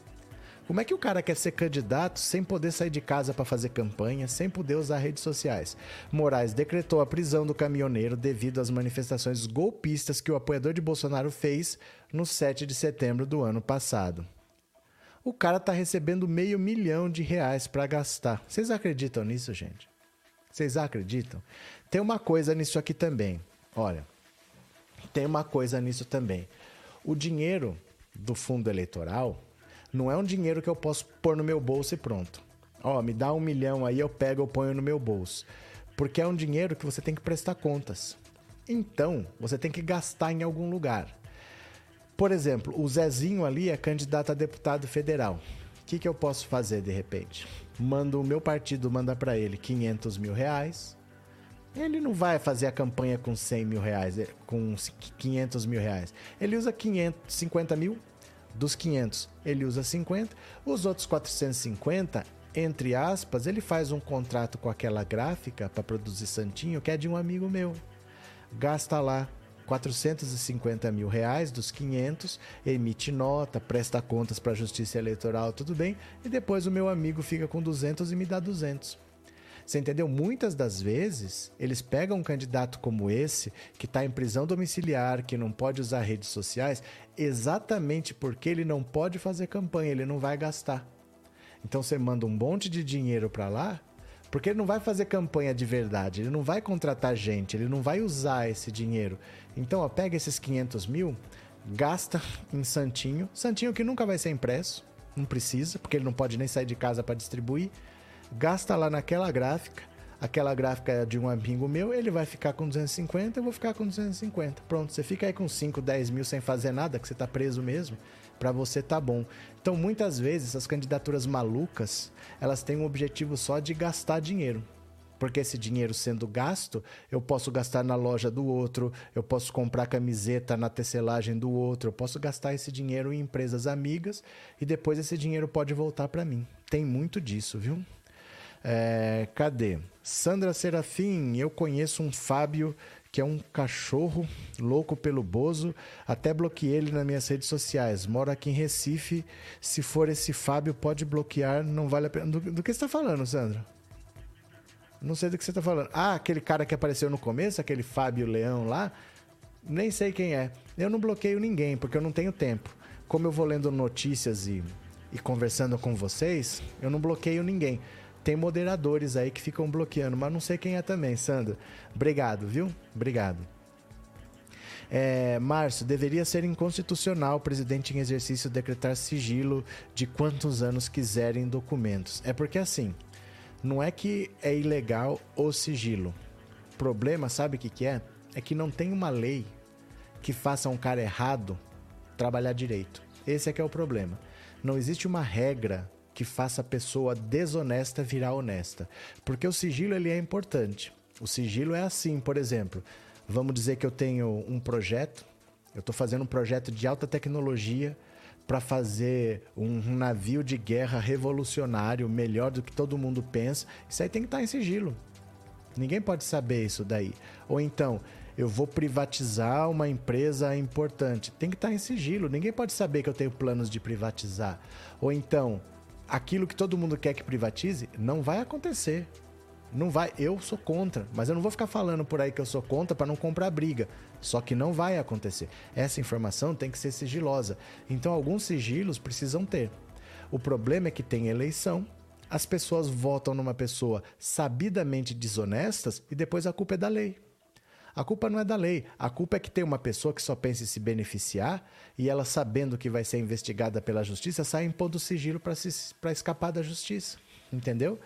Como é que o cara quer ser candidato sem poder sair de casa para fazer campanha, sem poder usar redes sociais? Moraes decretou a prisão do caminhoneiro devido às manifestações golpistas que o apoiador de Bolsonaro fez no 7 de setembro do ano passado. O cara tá recebendo meio milhão de reais para gastar. Vocês acreditam nisso, gente? Vocês acreditam? Tem uma coisa nisso aqui também. Olha, tem uma coisa nisso também. O dinheiro do fundo eleitoral não é um dinheiro que eu posso pôr no meu bolso e pronto. Ó, me dá um milhão aí, eu pego, eu ponho no meu bolso. Porque é um dinheiro que você tem que prestar contas. Então, você tem que gastar em algum lugar. Por exemplo, o Zezinho ali é candidato a deputado federal. O que, que eu posso fazer de repente? Mando o meu partido manda para ele 500 mil reais. Ele não vai fazer a campanha com 100 mil reais, com 500 mil reais. Ele usa 550 mil, dos 500, ele usa 50. Os outros 450, entre aspas, ele faz um contrato com aquela gráfica para produzir santinho, que é de um amigo meu. Gasta lá 450 mil reais dos 500, emite nota, presta contas para a Justiça Eleitoral, tudo bem, e depois o meu amigo fica com 200 e me dá 200. Você entendeu? Muitas das vezes, eles pegam um candidato como esse, que está em prisão domiciliar, que não pode usar redes sociais, exatamente porque ele não pode fazer campanha, ele não vai gastar. Então você manda um monte de dinheiro para lá, porque ele não vai fazer campanha de verdade, ele não vai contratar gente, ele não vai usar esse dinheiro. Então, ó, pega esses 500 mil, gasta em Santinho, Santinho que nunca vai ser impresso, não precisa, porque ele não pode nem sair de casa para distribuir gasta lá naquela gráfica. Aquela gráfica é de um amigo meu, ele vai ficar com 250, eu vou ficar com 250. Pronto, você fica aí com 5, 10 mil sem fazer nada, que você tá preso mesmo, para você tá bom. Então, muitas vezes, essas candidaturas malucas, elas têm um objetivo só de gastar dinheiro. Porque esse dinheiro sendo gasto, eu posso gastar na loja do outro, eu posso comprar camiseta na tecelagem do outro, eu posso gastar esse dinheiro em empresas amigas e depois esse dinheiro pode voltar para mim. Tem muito disso, viu? É, cadê? Sandra Serafim, eu conheço um Fábio que é um cachorro louco pelo Bozo. Até bloqueei ele nas minhas redes sociais. Moro aqui em Recife. Se for esse Fábio, pode bloquear, não vale a pena. Do, do que você está falando, Sandra? Não sei do que você está falando. Ah, aquele cara que apareceu no começo, aquele Fábio Leão lá. Nem sei quem é. Eu não bloqueio ninguém, porque eu não tenho tempo. Como eu vou lendo notícias e, e conversando com vocês, eu não bloqueio ninguém tem moderadores aí que ficam bloqueando, mas não sei quem é também, Sandra. Obrigado, viu? Obrigado. É, Márcio, deveria ser inconstitucional o presidente em exercício decretar sigilo de quantos anos quiserem documentos. É porque assim, não é que é ilegal o sigilo. O problema, sabe o que, que é? É que não tem uma lei que faça um cara errado trabalhar direito. Esse é que é o problema. Não existe uma regra que faça a pessoa desonesta virar honesta. Porque o sigilo ele é importante. O sigilo é assim, por exemplo, vamos dizer que eu tenho um projeto, eu estou fazendo um projeto de alta tecnologia para fazer um navio de guerra revolucionário melhor do que todo mundo pensa. Isso aí tem que estar tá em sigilo. Ninguém pode saber isso daí. Ou então, eu vou privatizar uma empresa importante. Tem que estar tá em sigilo. Ninguém pode saber que eu tenho planos de privatizar. Ou então, aquilo que todo mundo quer que privatize não vai acontecer. Não vai, eu sou contra, mas eu não vou ficar falando por aí que eu sou contra para não comprar briga. Só que não vai acontecer. Essa informação tem que ser sigilosa. Então alguns sigilos precisam ter. O problema é que tem eleição, as pessoas votam numa pessoa sabidamente desonestas e depois a culpa é da lei. A culpa não é da lei. A culpa é que tem uma pessoa que só pensa em se beneficiar e ela, sabendo que vai ser investigada pela justiça, sai impondo sigilo para escapar da justiça. Entendeu?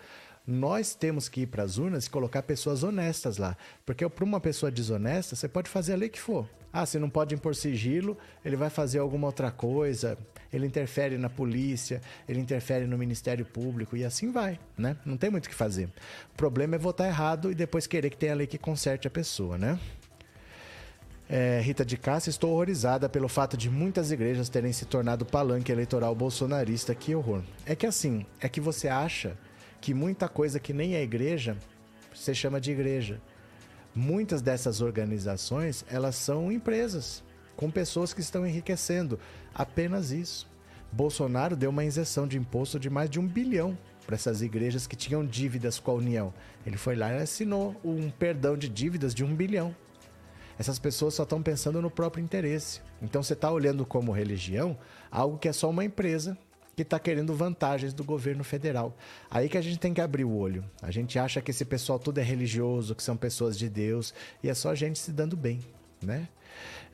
Nós temos que ir para as urnas e colocar pessoas honestas lá. Porque para uma pessoa desonesta, você pode fazer a lei que for. Ah, se não pode impor sigilo, ele vai fazer alguma outra coisa, ele interfere na polícia, ele interfere no Ministério Público e assim vai, né? Não tem muito o que fazer. O problema é votar errado e depois querer que tenha lei que conserte a pessoa, né? É, Rita de Cássia, estou horrorizada pelo fato de muitas igrejas terem se tornado palanque eleitoral bolsonarista. Que horror. É que assim, é que você acha que muita coisa que nem é igreja, você chama de igreja. Muitas dessas organizações, elas são empresas com pessoas que estão enriquecendo. Apenas isso. Bolsonaro deu uma isenção de imposto de mais de um bilhão para essas igrejas que tinham dívidas com a União. Ele foi lá e assinou um perdão de dívidas de um bilhão. Essas pessoas só estão pensando no próprio interesse. Então você está olhando como religião algo que é só uma empresa que está querendo vantagens do governo federal. Aí que a gente tem que abrir o olho. A gente acha que esse pessoal tudo é religioso, que são pessoas de Deus, e é só a gente se dando bem, né?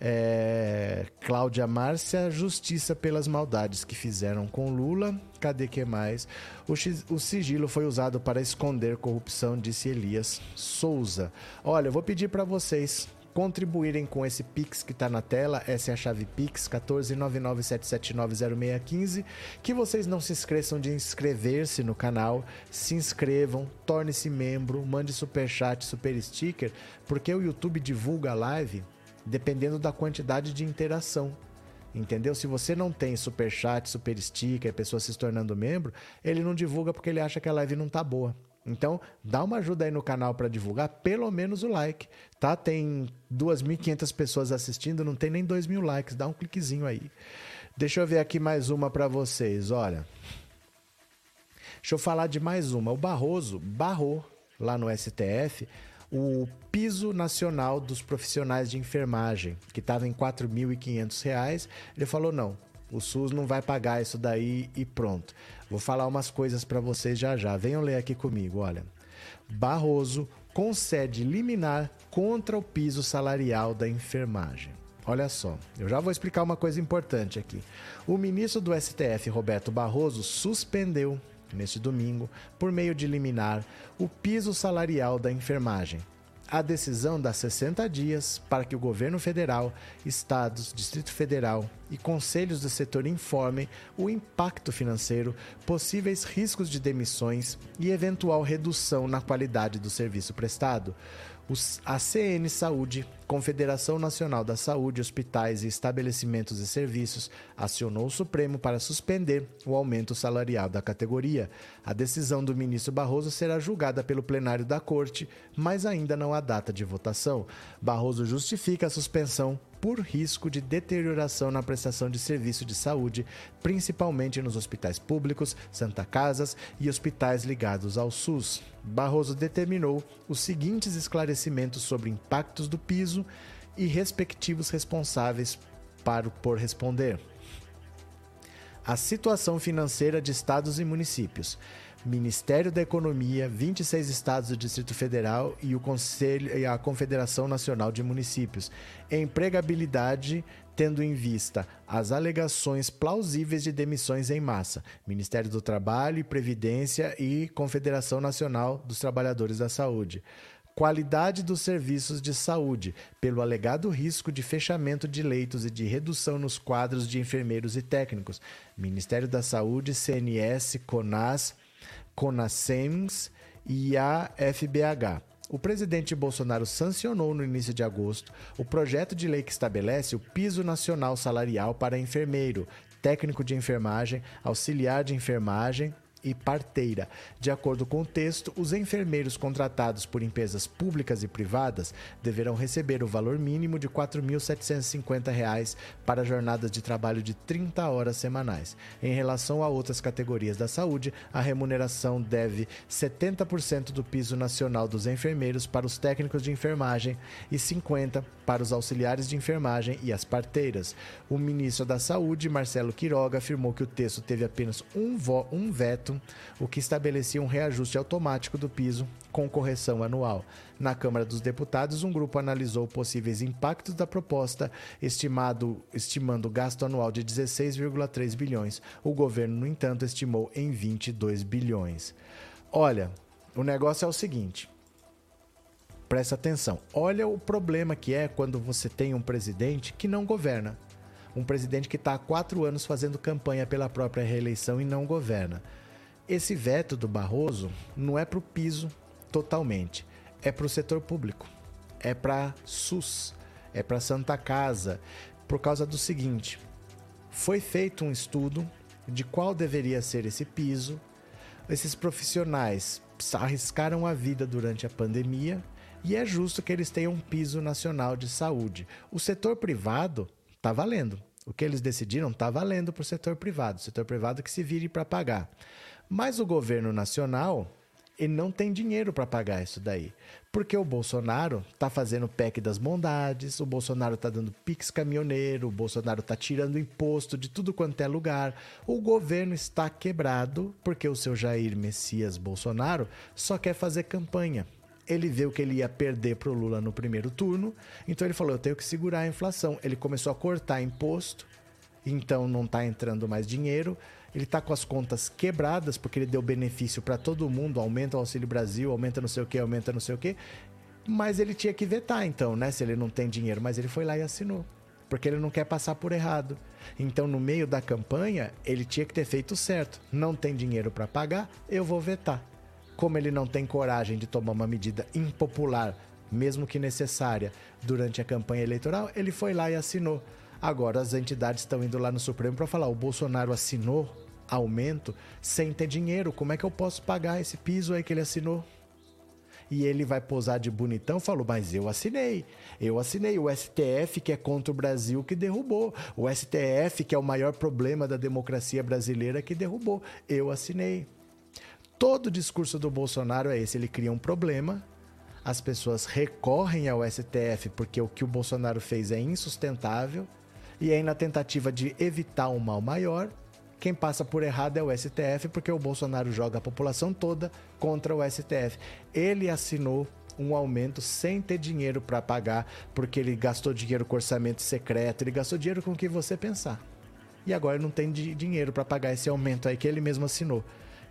É... Cláudia Márcia, justiça pelas maldades que fizeram com Lula. Cadê que mais? O, x... o sigilo foi usado para esconder corrupção, disse Elias Souza. Olha, eu vou pedir para vocês contribuírem com esse Pix que está na tela, essa é a chave Pix, 14997790615, que vocês não se esqueçam de inscrever-se no canal, se inscrevam, torne-se membro, mande super chat, super sticker, porque o YouTube divulga a live dependendo da quantidade de interação. Entendeu? Se você não tem super chat, super sticker, pessoa se tornando membro, ele não divulga porque ele acha que a live não tá boa. Então, dá uma ajuda aí no canal para divulgar, pelo menos o like, tá? Tem 2.500 pessoas assistindo, não tem nem 2.000 mil likes, dá um cliquezinho aí. Deixa eu ver aqui mais uma para vocês, olha. Deixa eu falar de mais uma. O Barroso barrou lá no STF o piso nacional dos profissionais de enfermagem, que estava em R$ 4.500. Ele falou: não, o SUS não vai pagar isso daí e pronto. Vou falar umas coisas para vocês já já. Venham ler aqui comigo, olha. Barroso concede liminar contra o piso salarial da enfermagem. Olha só, eu já vou explicar uma coisa importante aqui. O ministro do STF, Roberto Barroso, suspendeu neste domingo, por meio de liminar, o piso salarial da enfermagem, a decisão dá 60 dias para que o governo federal, estados, Distrito Federal e conselhos do setor informem o impacto financeiro, possíveis riscos de demissões e eventual redução na qualidade do serviço prestado. A CN Saúde, Confederação Nacional da Saúde, Hospitais e Estabelecimentos e Serviços, acionou o Supremo para suspender o aumento salarial da categoria. A decisão do ministro Barroso será julgada pelo plenário da Corte, mas ainda não há data de votação. Barroso justifica a suspensão por risco de deterioração na prestação de serviço de saúde, principalmente nos hospitais públicos, Santa Casas e hospitais ligados ao SUS. Barroso determinou os seguintes esclarecimentos sobre impactos do piso e respectivos responsáveis para por responder. A situação financeira de estados e municípios. Ministério da Economia, 26 estados do Distrito Federal e o Conselho e a Confederação Nacional de Municípios. Empregabilidade tendo em vista as alegações plausíveis de demissões em massa, Ministério do Trabalho e Previdência e Confederação Nacional dos Trabalhadores da Saúde. Qualidade dos serviços de saúde, pelo alegado risco de fechamento de leitos e de redução nos quadros de enfermeiros e técnicos. Ministério da Saúde, CNS, CONAS, CONASEMS e a FBH. O presidente Bolsonaro sancionou no início de agosto o projeto de lei que estabelece o piso nacional salarial para enfermeiro, técnico de enfermagem, auxiliar de enfermagem e parteira. De acordo com o texto, os enfermeiros contratados por empresas públicas e privadas deverão receber o valor mínimo de R$ 4.750 para jornadas de trabalho de 30 horas semanais. Em relação a outras categorias da saúde, a remuneração deve 70% do piso nacional dos enfermeiros para os técnicos de enfermagem e 50% para os auxiliares de enfermagem e as parteiras. O ministro da Saúde, Marcelo Quiroga, afirmou que o texto teve apenas um, um veto o que estabelecia um reajuste automático do piso com correção anual. Na Câmara dos Deputados, um grupo analisou possíveis impactos da proposta, estimado, estimando gasto anual de 16,3 bilhões. O governo, no entanto, estimou em 22 bilhões. Olha, o negócio é o seguinte. Presta atenção. Olha o problema que é quando você tem um presidente que não governa. Um presidente que está há quatro anos fazendo campanha pela própria reeleição e não governa. Esse veto do Barroso não é para o piso totalmente, é para o setor público, é para SUS, é para Santa Casa, por causa do seguinte: foi feito um estudo de qual deveria ser esse piso. Esses profissionais arriscaram a vida durante a pandemia e é justo que eles tenham um piso nacional de saúde. O setor privado está valendo. O que eles decidiram está valendo para o setor privado. O setor privado que se vire para pagar. Mas o governo nacional ele não tem dinheiro para pagar isso daí. Porque o Bolsonaro está fazendo PEC das bondades, o Bolsonaro está dando pix caminhoneiro, o Bolsonaro está tirando imposto de tudo quanto é lugar. O governo está quebrado porque o seu Jair Messias Bolsonaro só quer fazer campanha. Ele viu que ele ia perder para o Lula no primeiro turno, então ele falou: eu tenho que segurar a inflação. Ele começou a cortar imposto, então não está entrando mais dinheiro ele está com as contas quebradas porque ele deu benefício para todo mundo, aumenta o Auxílio Brasil, aumenta não sei o que, aumenta não sei o que. Mas ele tinha que vetar então, né? Se ele não tem dinheiro, mas ele foi lá e assinou, porque ele não quer passar por errado. Então, no meio da campanha, ele tinha que ter feito certo. Não tem dinheiro para pagar, eu vou vetar. Como ele não tem coragem de tomar uma medida impopular, mesmo que necessária, durante a campanha eleitoral, ele foi lá e assinou. Agora as entidades estão indo lá no Supremo para falar: o Bolsonaro assinou aumento sem ter dinheiro. Como é que eu posso pagar esse piso aí que ele assinou? E ele vai posar de bonitão, falou: Mas eu assinei, eu assinei. O STF, que é contra o Brasil, que derrubou. O STF, que é o maior problema da democracia brasileira, que derrubou. Eu assinei. Todo o discurso do Bolsonaro é esse: ele cria um problema, as pessoas recorrem ao STF porque o que o Bolsonaro fez é insustentável e aí, na tentativa de evitar um mal maior, quem passa por errado é o STF, porque o Bolsonaro joga a população toda contra o STF. Ele assinou um aumento sem ter dinheiro para pagar, porque ele gastou dinheiro com orçamento secreto, ele gastou dinheiro com o que você pensar. E agora não tem dinheiro para pagar esse aumento aí que ele mesmo assinou.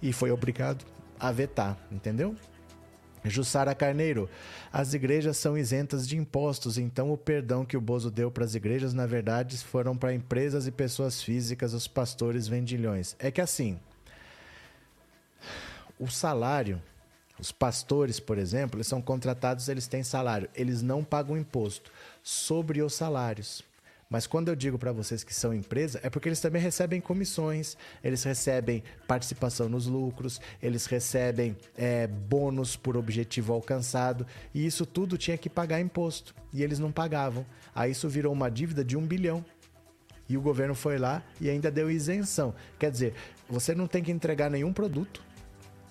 E foi obrigado a vetar, entendeu? Jussara Carneiro, as igrejas são isentas de impostos, então o perdão que o Bozo deu para as igrejas, na verdade, foram para empresas e pessoas físicas, os pastores vendilhões. É que assim, o salário, os pastores, por exemplo, eles são contratados, eles têm salário, eles não pagam imposto sobre os salários. Mas quando eu digo para vocês que são empresa, é porque eles também recebem comissões, eles recebem participação nos lucros, eles recebem é, bônus por objetivo alcançado, e isso tudo tinha que pagar imposto, e eles não pagavam. Aí isso virou uma dívida de um bilhão. E o governo foi lá e ainda deu isenção. Quer dizer, você não tem que entregar nenhum produto,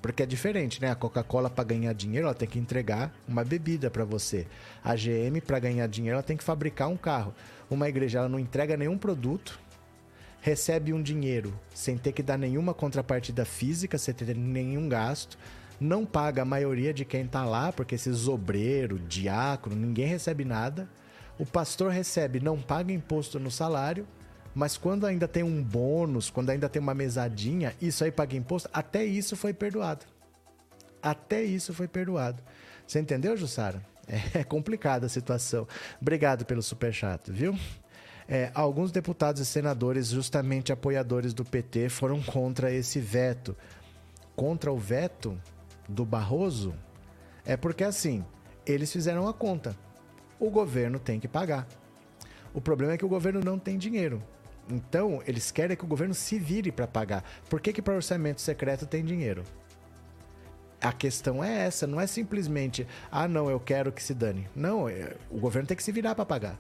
porque é diferente, né? A Coca-Cola para ganhar dinheiro, ela tem que entregar uma bebida para você. A GM para ganhar dinheiro, ela tem que fabricar um carro. Uma igreja ela não entrega nenhum produto, recebe um dinheiro sem ter que dar nenhuma contrapartida física, sem ter nenhum gasto, não paga a maioria de quem está lá, porque esses obreiro, diácono, ninguém recebe nada. O pastor recebe, não paga imposto no salário, mas quando ainda tem um bônus, quando ainda tem uma mesadinha, isso aí paga imposto, até isso foi perdoado. Até isso foi perdoado. Você entendeu, Jussara? É complicada a situação. Obrigado pelo superchat, viu? É, alguns deputados e senadores, justamente apoiadores do PT, foram contra esse veto. Contra o veto do Barroso? É porque assim, eles fizeram a conta. O governo tem que pagar. O problema é que o governo não tem dinheiro. Então, eles querem que o governo se vire para pagar. Por que, que para orçamento secreto tem dinheiro? A questão é essa, não é simplesmente, ah, não, eu quero que se dane. Não, é, o governo tem que se virar para pagar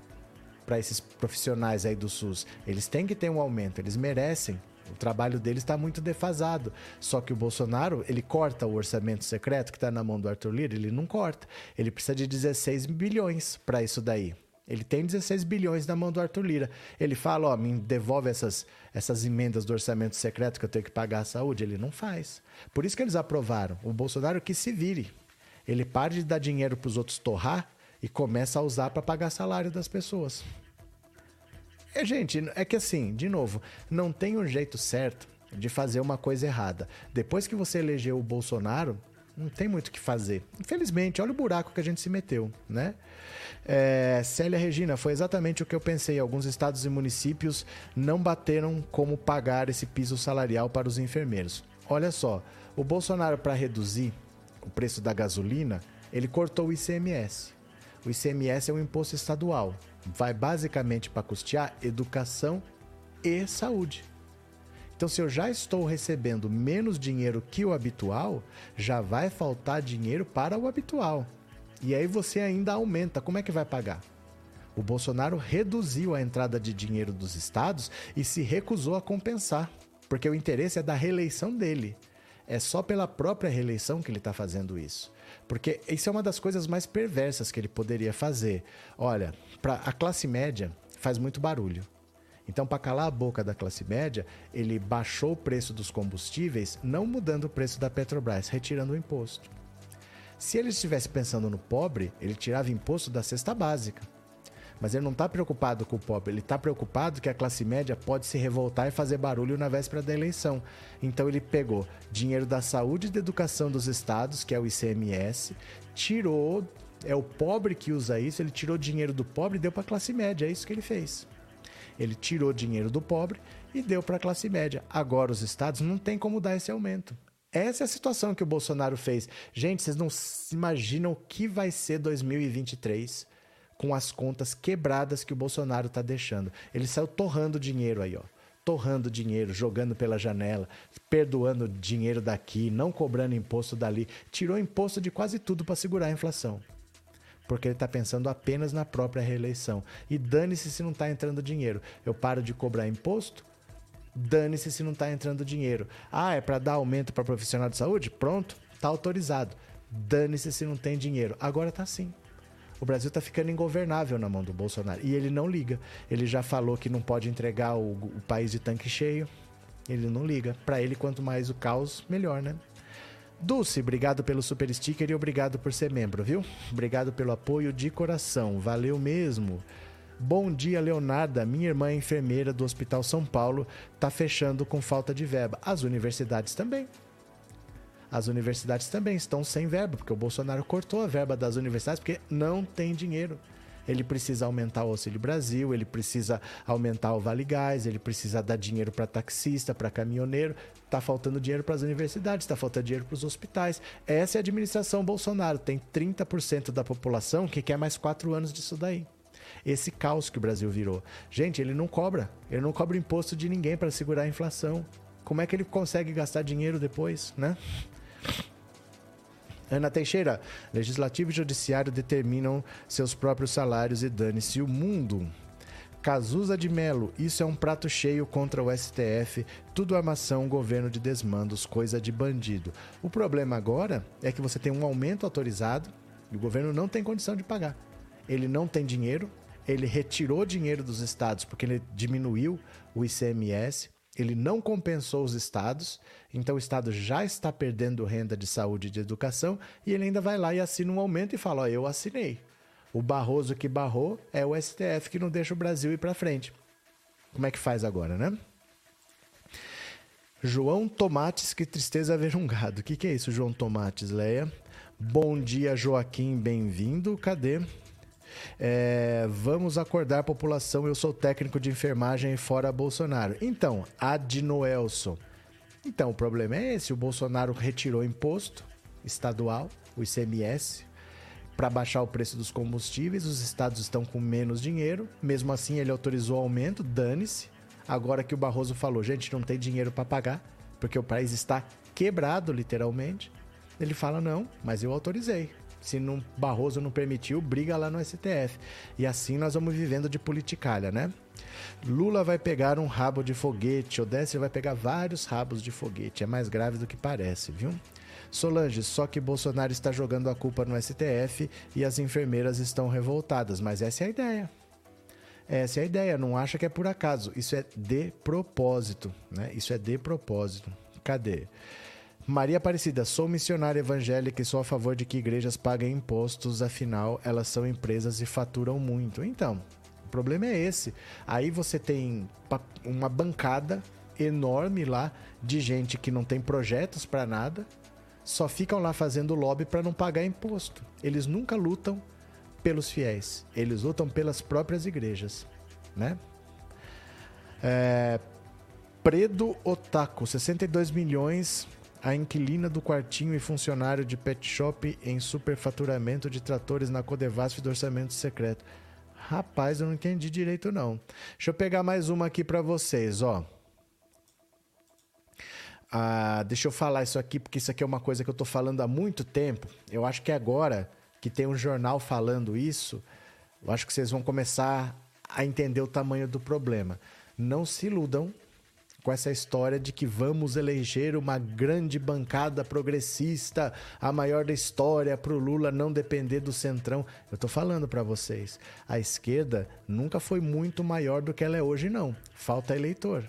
para esses profissionais aí do SUS. Eles têm que ter um aumento, eles merecem. O trabalho deles está muito defasado. Só que o Bolsonaro, ele corta o orçamento secreto que está na mão do Arthur Lira, ele não corta. Ele precisa de 16 bilhões para isso daí. Ele tem 16 bilhões na mão do Arthur Lira. Ele fala, ó, me devolve essas, essas emendas do orçamento secreto que eu tenho que pagar a saúde. Ele não faz. Por isso que eles aprovaram. O Bolsonaro que se vire. Ele para de dar dinheiro para os outros torrar e começa a usar para pagar salário das pessoas. É, gente, é que assim, de novo, não tem um jeito certo de fazer uma coisa errada. Depois que você elegeu o Bolsonaro, Não tem muito o que fazer. Infelizmente, olha o buraco que a gente se meteu, né? É, Célia Regina, foi exatamente o que eu pensei. Alguns estados e municípios não bateram como pagar esse piso salarial para os enfermeiros. Olha só, o Bolsonaro, para reduzir o preço da gasolina, ele cortou o ICMS. O ICMS é um imposto estadual. Vai basicamente para custear educação e saúde. Então, se eu já estou recebendo menos dinheiro que o habitual, já vai faltar dinheiro para o habitual. E aí você ainda aumenta. Como é que vai pagar? O Bolsonaro reduziu a entrada de dinheiro dos estados e se recusou a compensar, porque o interesse é da reeleição dele. É só pela própria reeleição que ele está fazendo isso. Porque isso é uma das coisas mais perversas que ele poderia fazer. Olha, para a classe média faz muito barulho. Então, para calar a boca da classe média, ele baixou o preço dos combustíveis, não mudando o preço da Petrobras, retirando o imposto. Se ele estivesse pensando no pobre, ele tirava imposto da cesta básica. Mas ele não está preocupado com o pobre, ele está preocupado que a classe média pode se revoltar e fazer barulho na véspera da eleição. Então ele pegou dinheiro da saúde e da educação dos estados, que é o ICMS, tirou, é o pobre que usa isso, ele tirou dinheiro do pobre e deu para a classe média, é isso que ele fez. Ele tirou dinheiro do pobre e deu para a classe média. Agora os estados não tem como dar esse aumento. Essa é a situação que o Bolsonaro fez. Gente, vocês não imaginam o que vai ser 2023 com as contas quebradas que o Bolsonaro está deixando. Ele saiu torrando dinheiro aí, ó. Torrando dinheiro, jogando pela janela, perdoando dinheiro daqui, não cobrando imposto dali. Tirou imposto de quase tudo para segurar a inflação porque ele está pensando apenas na própria reeleição. E dane-se se não está entrando dinheiro. Eu paro de cobrar imposto, dane-se se não está entrando dinheiro. Ah, é para dar aumento para profissional de saúde? Pronto, está autorizado. Dane-se se não tem dinheiro. Agora está sim. O Brasil está ficando ingovernável na mão do Bolsonaro. E ele não liga. Ele já falou que não pode entregar o, o país de tanque cheio. Ele não liga. Para ele, quanto mais o caos, melhor, né? Dulce, obrigado pelo super sticker e obrigado por ser membro, viu? Obrigado pelo apoio de coração, valeu mesmo. Bom dia, Leonarda. Minha irmã é enfermeira do Hospital São Paulo, tá fechando com falta de verba. As universidades também. As universidades também estão sem verba, porque o Bolsonaro cortou a verba das universidades porque não tem dinheiro ele precisa aumentar o Auxílio Brasil, ele precisa aumentar o Vale Gás, ele precisa dar dinheiro para taxista, para caminhoneiro. Está faltando dinheiro para as universidades, está faltando dinheiro para os hospitais. Essa é a administração Bolsonaro. Tem 30% da população que quer mais quatro anos disso daí. Esse caos que o Brasil virou. Gente, ele não cobra. Ele não cobra imposto de ninguém para segurar a inflação. Como é que ele consegue gastar dinheiro depois, né? Ana Teixeira, Legislativo e Judiciário determinam seus próprios salários e dane-se o mundo. Cazuza de Melo, isso é um prato cheio contra o STF, tudo armação, governo de desmandos, coisa de bandido. O problema agora é que você tem um aumento autorizado e o governo não tem condição de pagar. Ele não tem dinheiro, ele retirou dinheiro dos estados porque ele diminuiu o ICMS, ele não compensou os estados, então o estado já está perdendo renda de saúde e de educação e ele ainda vai lá e assina um aumento e fala: Ó, eu assinei. O Barroso que barrou é o STF que não deixa o Brasil ir para frente. Como é que faz agora, né? João Tomates, que tristeza ver um gado. O que, que é isso, João Tomates, Leia? Bom dia, Joaquim, bem-vindo. Cadê? É, vamos acordar a população. Eu sou técnico de enfermagem fora Bolsonaro. Então, Adnoelson. Então, o problema é esse: o Bolsonaro retirou imposto estadual, o ICMS, para baixar o preço dos combustíveis. Os estados estão com menos dinheiro. Mesmo assim, ele autorizou o aumento. Dane-se. Agora que o Barroso falou, gente, não tem dinheiro para pagar, porque o país está quebrado, literalmente. Ele fala: não, mas eu autorizei. Se não, Barroso não permitiu, briga lá no STF. E assim nós vamos vivendo de politicalha, né? Lula vai pegar um rabo de foguete, Odécio vai pegar vários rabos de foguete. É mais grave do que parece, viu? Solange, só que Bolsonaro está jogando a culpa no STF e as enfermeiras estão revoltadas, mas essa é a ideia. Essa é a ideia, não acha que é por acaso. Isso é de propósito, né? Isso é de propósito. Cadê? Maria Aparecida, sou missionária evangélica e sou a favor de que igrejas paguem impostos, afinal, elas são empresas e faturam muito. Então, o problema é esse. Aí você tem uma bancada enorme lá de gente que não tem projetos para nada, só ficam lá fazendo lobby para não pagar imposto. Eles nunca lutam pelos fiéis, eles lutam pelas próprias igrejas, né? É, Predo Otaku, 62 milhões a inquilina do quartinho e funcionário de pet shop em superfaturamento de tratores na Codevasf do orçamento secreto. Rapaz, eu não entendi direito não. Deixa eu pegar mais uma aqui para vocês, ó. Ah, deixa eu falar isso aqui, porque isso aqui é uma coisa que eu tô falando há muito tempo. Eu acho que agora que tem um jornal falando isso, eu acho que vocês vão começar a entender o tamanho do problema. Não se iludam com essa história de que vamos eleger uma grande bancada progressista, a maior da história, para o Lula não depender do centrão. Eu estou falando para vocês, a esquerda nunca foi muito maior do que ela é hoje, não. Falta eleitor.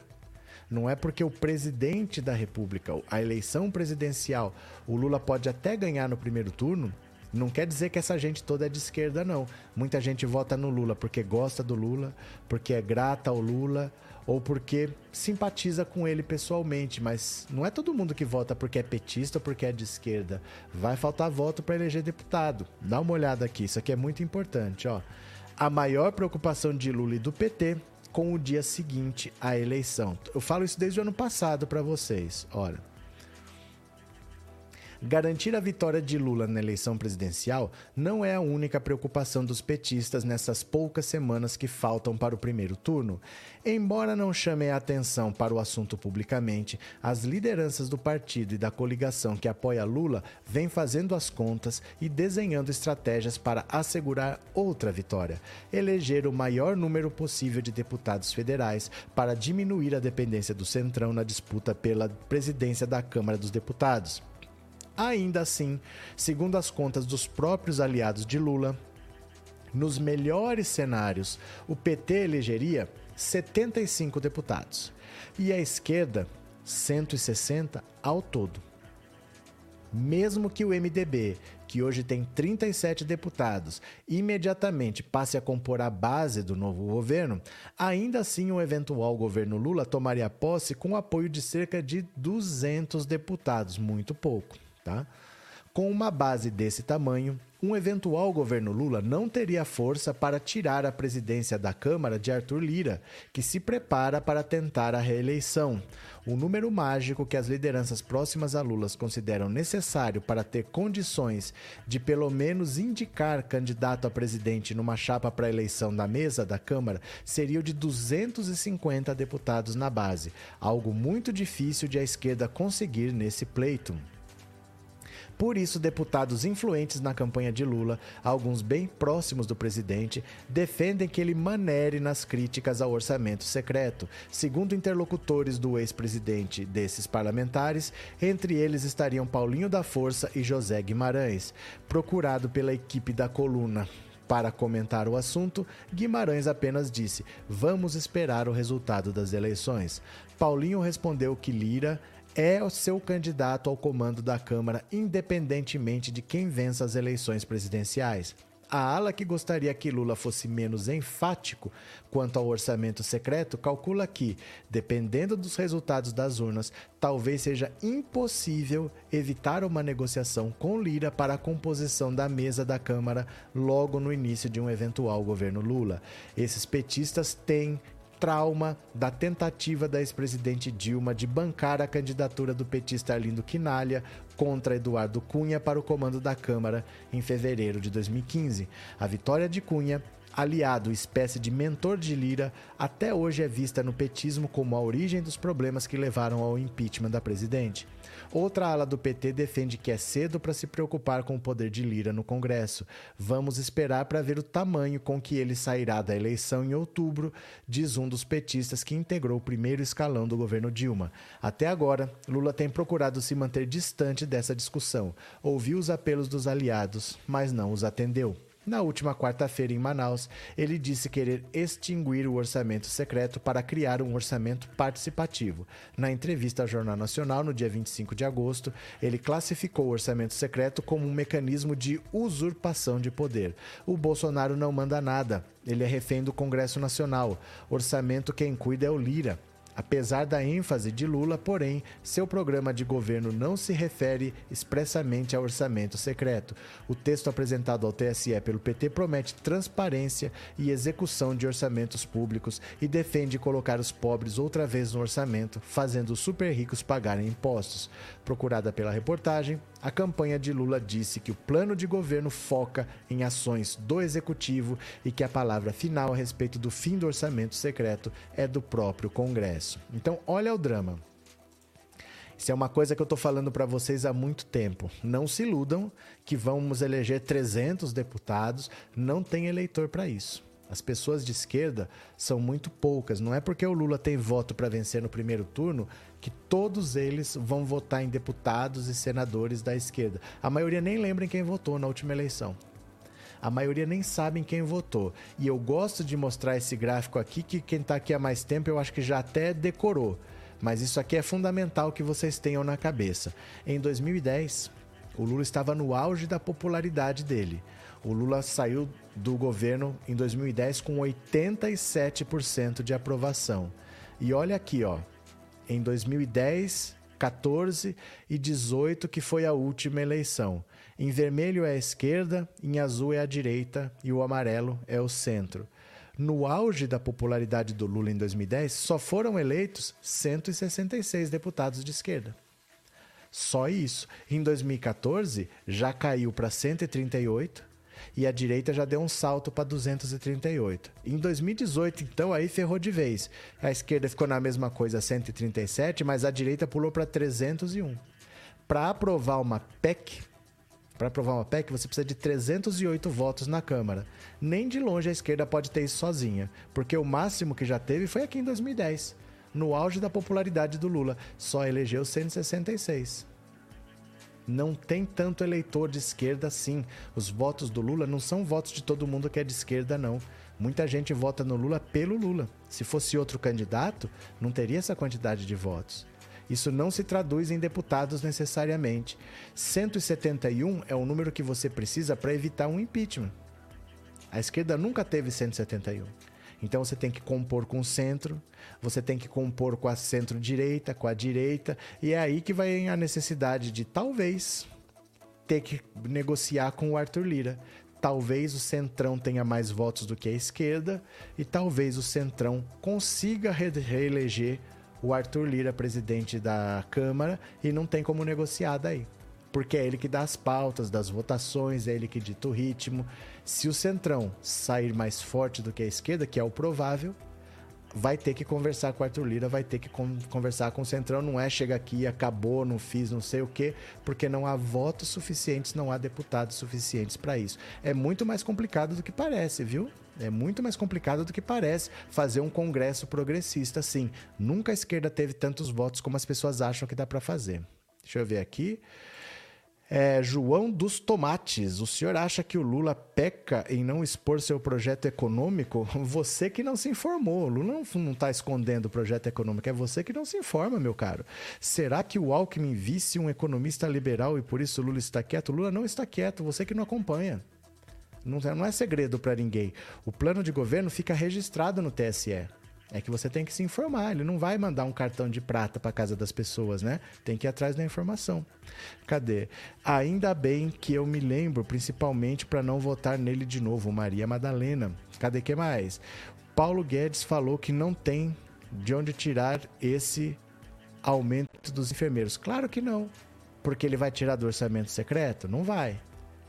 Não é porque o presidente da República, a eleição presidencial, o Lula pode até ganhar no primeiro turno, não quer dizer que essa gente toda é de esquerda, não. Muita gente vota no Lula porque gosta do Lula, porque é grata ao Lula, ou porque simpatiza com ele pessoalmente, mas não é todo mundo que vota porque é petista ou porque é de esquerda. Vai faltar voto para eleger deputado. Dá uma olhada aqui, isso aqui é muito importante, ó. A maior preocupação de Lula e do PT com o dia seguinte à eleição. Eu falo isso desde o ano passado para vocês. Olha, Garantir a vitória de Lula na eleição presidencial não é a única preocupação dos petistas nessas poucas semanas que faltam para o primeiro turno. Embora não chamem a atenção para o assunto publicamente, as lideranças do partido e da coligação que apoia Lula vêm fazendo as contas e desenhando estratégias para assegurar outra vitória: eleger o maior número possível de deputados federais para diminuir a dependência do Centrão na disputa pela presidência da Câmara dos Deputados. Ainda assim, segundo as contas dos próprios aliados de Lula, nos melhores cenários, o PT elegeria 75 deputados e a esquerda 160 ao todo. Mesmo que o MDB, que hoje tem 37 deputados, imediatamente passe a compor a base do novo governo, ainda assim um eventual governo Lula tomaria posse com o apoio de cerca de 200 deputados, muito pouco. Tá? Com uma base desse tamanho, um eventual governo Lula não teria força para tirar a presidência da Câmara de Arthur Lira, que se prepara para tentar a reeleição. O número mágico que as lideranças próximas a Lula consideram necessário para ter condições de pelo menos indicar candidato a presidente numa chapa para eleição da mesa da Câmara seria o de 250 deputados na base, algo muito difícil de a esquerda conseguir nesse pleito. Por isso, deputados influentes na campanha de Lula, alguns bem próximos do presidente, defendem que ele manere nas críticas ao orçamento secreto. Segundo interlocutores do ex-presidente desses parlamentares, entre eles estariam Paulinho da Força e José Guimarães. Procurado pela equipe da coluna para comentar o assunto, Guimarães apenas disse: Vamos esperar o resultado das eleições. Paulinho respondeu que Lira é o seu candidato ao comando da Câmara, independentemente de quem vença as eleições presidenciais. A ala que gostaria que Lula fosse menos enfático quanto ao orçamento secreto calcula que, dependendo dos resultados das urnas, talvez seja impossível evitar uma negociação com Lira para a composição da mesa da Câmara logo no início de um eventual governo Lula. Esses petistas têm trauma da tentativa da ex-presidente Dilma de bancar a candidatura do petista Arlindo Quinalha contra Eduardo Cunha para o comando da Câmara em fevereiro de 2015. A vitória de Cunha aliado, espécie de mentor de Lira, até hoje é vista no petismo como a origem dos problemas que levaram ao impeachment da presidente. Outra ala do PT defende que é cedo para se preocupar com o poder de Lira no Congresso. Vamos esperar para ver o tamanho com que ele sairá da eleição em outubro, diz um dos petistas que integrou o primeiro escalão do governo Dilma. Até agora, Lula tem procurado se manter distante dessa discussão. Ouviu os apelos dos aliados, mas não os atendeu. Na última quarta-feira, em Manaus, ele disse querer extinguir o orçamento secreto para criar um orçamento participativo. Na entrevista ao Jornal Nacional, no dia 25 de agosto, ele classificou o orçamento secreto como um mecanismo de usurpação de poder. O Bolsonaro não manda nada, ele é refém do Congresso Nacional. Orçamento quem cuida é o Lira. Apesar da ênfase de Lula, porém, seu programa de governo não se refere expressamente a orçamento secreto. O texto apresentado ao TSE pelo PT promete transparência e execução de orçamentos públicos e defende colocar os pobres outra vez no orçamento, fazendo os super ricos pagarem impostos. Procurada pela reportagem, a campanha de Lula disse que o plano de governo foca em ações do executivo e que a palavra final a respeito do fim do orçamento secreto é do próprio Congresso. Então, olha o drama. Isso é uma coisa que eu estou falando para vocês há muito tempo. Não se iludam que vamos eleger 300 deputados, não tem eleitor para isso. As pessoas de esquerda são muito poucas. Não é porque o Lula tem voto para vencer no primeiro turno que todos eles vão votar em deputados e senadores da esquerda. A maioria nem lembra em quem votou na última eleição. A maioria nem sabe em quem votou. E eu gosto de mostrar esse gráfico aqui, que quem está aqui há mais tempo eu acho que já até decorou. Mas isso aqui é fundamental que vocês tenham na cabeça. Em 2010, o Lula estava no auge da popularidade dele. O Lula saiu do governo em 2010 com 87% de aprovação. E olha aqui, ó, em 2010, 14 e 18, que foi a última eleição. Em vermelho é a esquerda, em azul é a direita e o amarelo é o centro. No auge da popularidade do Lula em 2010, só foram eleitos 166 deputados de esquerda. Só isso. Em 2014, já caiu para 138 e a direita já deu um salto para 238. Em 2018, então, aí ferrou de vez. A esquerda ficou na mesma coisa, 137, mas a direita pulou para 301. Para aprovar uma PEC, para aprovar uma PEC, você precisa de 308 votos na Câmara. Nem de longe a esquerda pode ter isso sozinha, porque o máximo que já teve foi aqui em 2010, no auge da popularidade do Lula. Só elegeu 166 não tem tanto eleitor de esquerda assim. Os votos do Lula não são votos de todo mundo que é de esquerda, não. Muita gente vota no Lula pelo Lula. Se fosse outro candidato, não teria essa quantidade de votos. Isso não se traduz em deputados necessariamente. 171 é o número que você precisa para evitar um impeachment. A esquerda nunca teve 171. Então você tem que compor com o centro, você tem que compor com a centro-direita, com a direita, e é aí que vai a necessidade de talvez ter que negociar com o Arthur Lira. Talvez o Centrão tenha mais votos do que a esquerda e talvez o Centrão consiga reeleger o Arthur Lira presidente da Câmara e não tem como negociar daí porque é ele que dá as pautas das votações, é ele que dita o ritmo. Se o Centrão sair mais forte do que a esquerda, que é o provável, vai ter que conversar com o Arthur Lira, vai ter que conversar com o Centrão. Não é chega aqui, acabou, não fiz, não sei o quê, porque não há votos suficientes, não há deputados suficientes para isso. É muito mais complicado do que parece, viu? É muito mais complicado do que parece fazer um congresso progressista assim. Nunca a esquerda teve tantos votos como as pessoas acham que dá para fazer. Deixa eu ver aqui. É, João dos Tomates, o senhor acha que o Lula peca em não expor seu projeto econômico? Você que não se informou. O Lula não está escondendo o projeto econômico, é você que não se informa, meu caro. Será que o Alckmin visse um economista liberal e por isso o Lula está quieto? O Lula não está quieto, você que não acompanha. Não, não é segredo para ninguém. O plano de governo fica registrado no TSE. É que você tem que se informar. Ele não vai mandar um cartão de prata para casa das pessoas, né? Tem que ir atrás da informação. Cadê? Ainda bem que eu me lembro, principalmente para não votar nele de novo, Maria Madalena. Cadê que mais? Paulo Guedes falou que não tem de onde tirar esse aumento dos enfermeiros. Claro que não. Porque ele vai tirar do orçamento secreto? Não vai.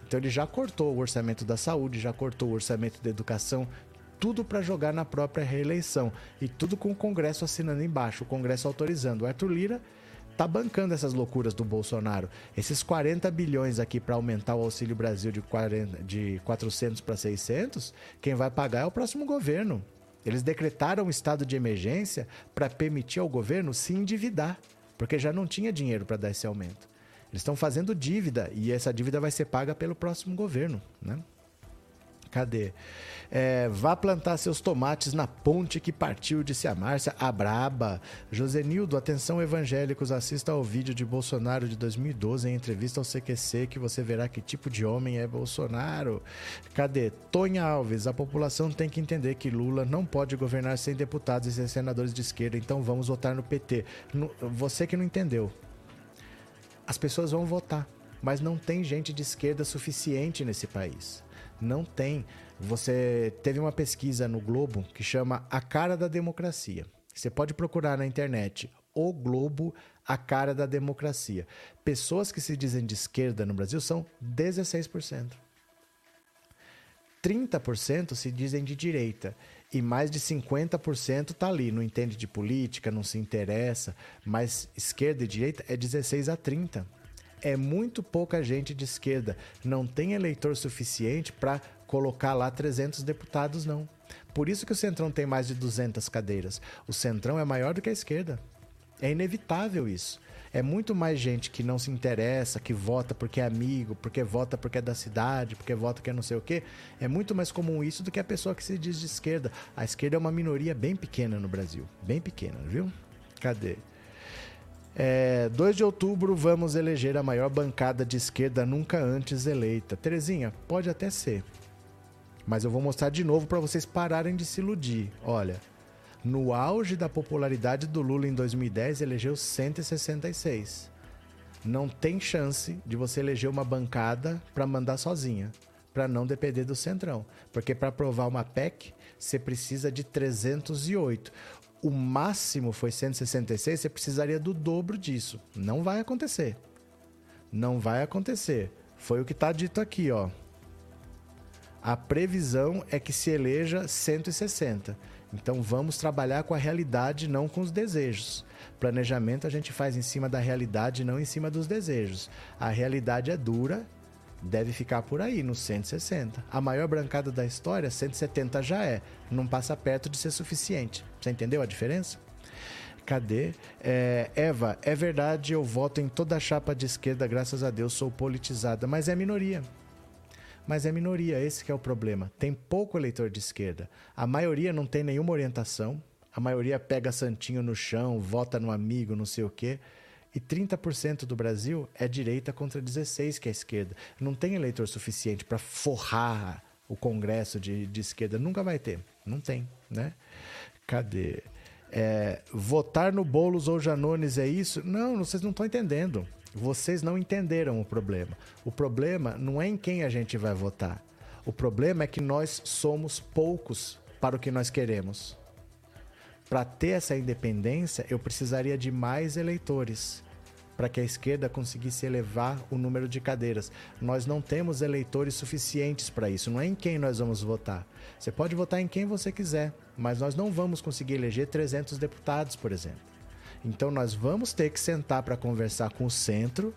Então ele já cortou o orçamento da saúde, já cortou o orçamento da educação, tudo para jogar na própria reeleição e tudo com o Congresso assinando embaixo, o Congresso autorizando. O Arthur Lira tá bancando essas loucuras do Bolsonaro. Esses 40 bilhões aqui para aumentar o Auxílio Brasil de, 40, de 400 para 600, quem vai pagar é o próximo governo. Eles decretaram um estado de emergência para permitir ao governo se endividar, porque já não tinha dinheiro para dar esse aumento. Eles estão fazendo dívida e essa dívida vai ser paga pelo próximo governo, né? Cadê? É, vá plantar seus tomates na ponte que partiu, disse a Márcia. A braba. Josenildo, atenção evangélicos, assista ao vídeo de Bolsonaro de 2012 em entrevista ao CQC que você verá que tipo de homem é Bolsonaro. Cadê? Tonha Alves, a população tem que entender que Lula não pode governar sem deputados e sem senadores de esquerda, então vamos votar no PT. No, você que não entendeu. As pessoas vão votar, mas não tem gente de esquerda suficiente nesse país. Não tem. Você teve uma pesquisa no Globo que chama A Cara da Democracia. Você pode procurar na internet O Globo, A Cara da Democracia. Pessoas que se dizem de esquerda no Brasil são 16%. 30% se dizem de direita e mais de 50% está ali, não entende de política, não se interessa, mas esquerda e direita é 16 a 30 é muito pouca gente de esquerda. Não tem eleitor suficiente para colocar lá 300 deputados, não. Por isso que o Centrão tem mais de 200 cadeiras. O Centrão é maior do que a esquerda. É inevitável isso. É muito mais gente que não se interessa, que vota porque é amigo, porque vota porque é da cidade, porque vota porque é não sei o quê. É muito mais comum isso do que a pessoa que se diz de esquerda. A esquerda é uma minoria bem pequena no Brasil. Bem pequena, viu? Cadê? É, 2 de outubro vamos eleger a maior bancada de esquerda nunca antes eleita. Terezinha, pode até ser. Mas eu vou mostrar de novo para vocês pararem de se iludir. Olha, no auge da popularidade do Lula em 2010, elegeu 166. Não tem chance de você eleger uma bancada para mandar sozinha, para não depender do Centrão. Porque para aprovar uma PEC, você precisa de 308 o máximo foi 166, você precisaria do dobro disso. Não vai acontecer. Não vai acontecer. Foi o que está dito aqui, ó. A previsão é que se eleja 160. Então vamos trabalhar com a realidade, não com os desejos. Planejamento a gente faz em cima da realidade, não em cima dos desejos. A realidade é dura deve ficar por aí, no 160. A maior brancada da história, 170 já é. Não passa perto de ser suficiente. Você entendeu a diferença? Cadê? É, Eva, é verdade, eu voto em toda a chapa de esquerda, graças a Deus, sou politizada, mas é minoria. Mas é minoria, esse é o problema. Tem pouco eleitor de esquerda. A maioria não tem nenhuma orientação. A maioria pega santinho no chão, vota no amigo, não sei o quê. E 30% do Brasil é direita contra 16% que é esquerda. Não tem eleitor suficiente para forrar o Congresso de, de esquerda. Nunca vai ter. Não tem, né? Cadê? É, votar no Boulos ou Janones é isso? Não, vocês não estão entendendo. Vocês não entenderam o problema. O problema não é em quem a gente vai votar. O problema é que nós somos poucos para o que nós queremos. Para ter essa independência, eu precisaria de mais eleitores para que a esquerda conseguisse elevar o número de cadeiras. Nós não temos eleitores suficientes para isso. Não é em quem nós vamos votar. Você pode votar em quem você quiser, mas nós não vamos conseguir eleger 300 deputados, por exemplo. Então nós vamos ter que sentar para conversar com o centro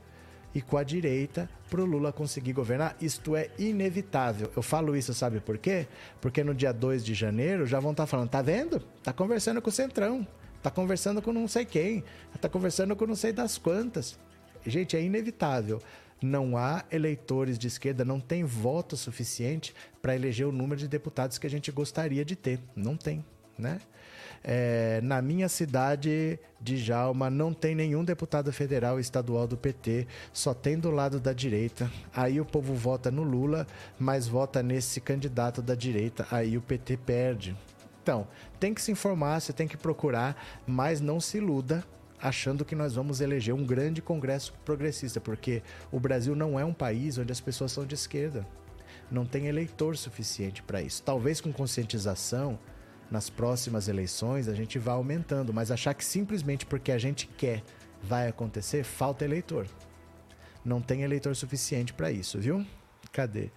e com a direita para o Lula conseguir governar. Isto é inevitável. Eu falo isso, sabe por quê? Porque no dia 2 de janeiro já vão estar tá falando, tá vendo? Tá conversando com o Centrão, tá conversando com não sei quem, tá conversando com não sei das quantas. Gente, é inevitável. Não há eleitores de esquerda, não tem voto suficiente para eleger o número de deputados que a gente gostaria de ter. Não tem, né? É, na minha cidade de Jalma não tem nenhum deputado federal e estadual do PT, só tem do lado da direita. Aí o povo vota no Lula, mas vota nesse candidato da direita, aí o PT perde. Então, tem que se informar, você tem que procurar, mas não se iluda achando que nós vamos eleger um grande congresso progressista, porque o Brasil não é um país onde as pessoas são de esquerda. Não tem eleitor suficiente para isso. Talvez com conscientização, nas próximas eleições a gente vai aumentando, mas achar que simplesmente porque a gente quer vai acontecer, falta eleitor. Não tem eleitor suficiente para isso, viu? Cadê?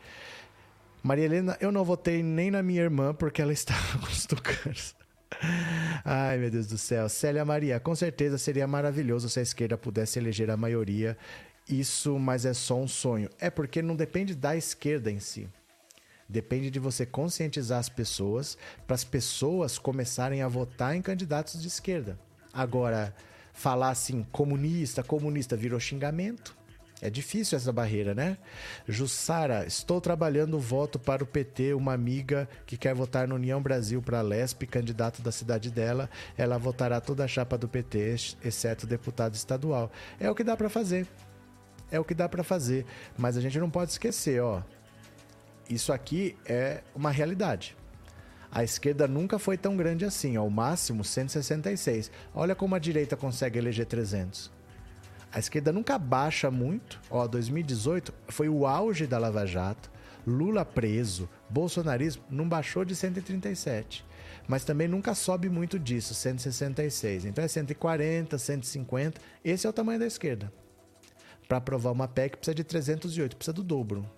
Maria Helena, eu não votei nem na minha irmã porque ela estava com os tucanos. Ai, meu Deus do céu. Célia Maria, com certeza seria maravilhoso se a esquerda pudesse eleger a maioria. Isso, mas é só um sonho. É porque não depende da esquerda em si. Depende de você conscientizar as pessoas para as pessoas começarem a votar em candidatos de esquerda. Agora, falar assim, comunista, comunista virou xingamento. É difícil essa barreira, né? Jussara, estou trabalhando voto para o PT. Uma amiga que quer votar no União Brasil para a LESP, candidato da cidade dela, ela votará toda a chapa do PT, exceto o deputado estadual. É o que dá para fazer. É o que dá para fazer. Mas a gente não pode esquecer, ó. Isso aqui é uma realidade. A esquerda nunca foi tão grande assim, ó, o máximo 166. Olha como a direita consegue eleger 300. A esquerda nunca baixa muito. Ó, 2018 foi o auge da Lava Jato. Lula preso, bolsonarismo não baixou de 137. Mas também nunca sobe muito disso, 166. Então é 140, 150. Esse é o tamanho da esquerda. Para aprovar uma PEC precisa de 308, precisa do dobro.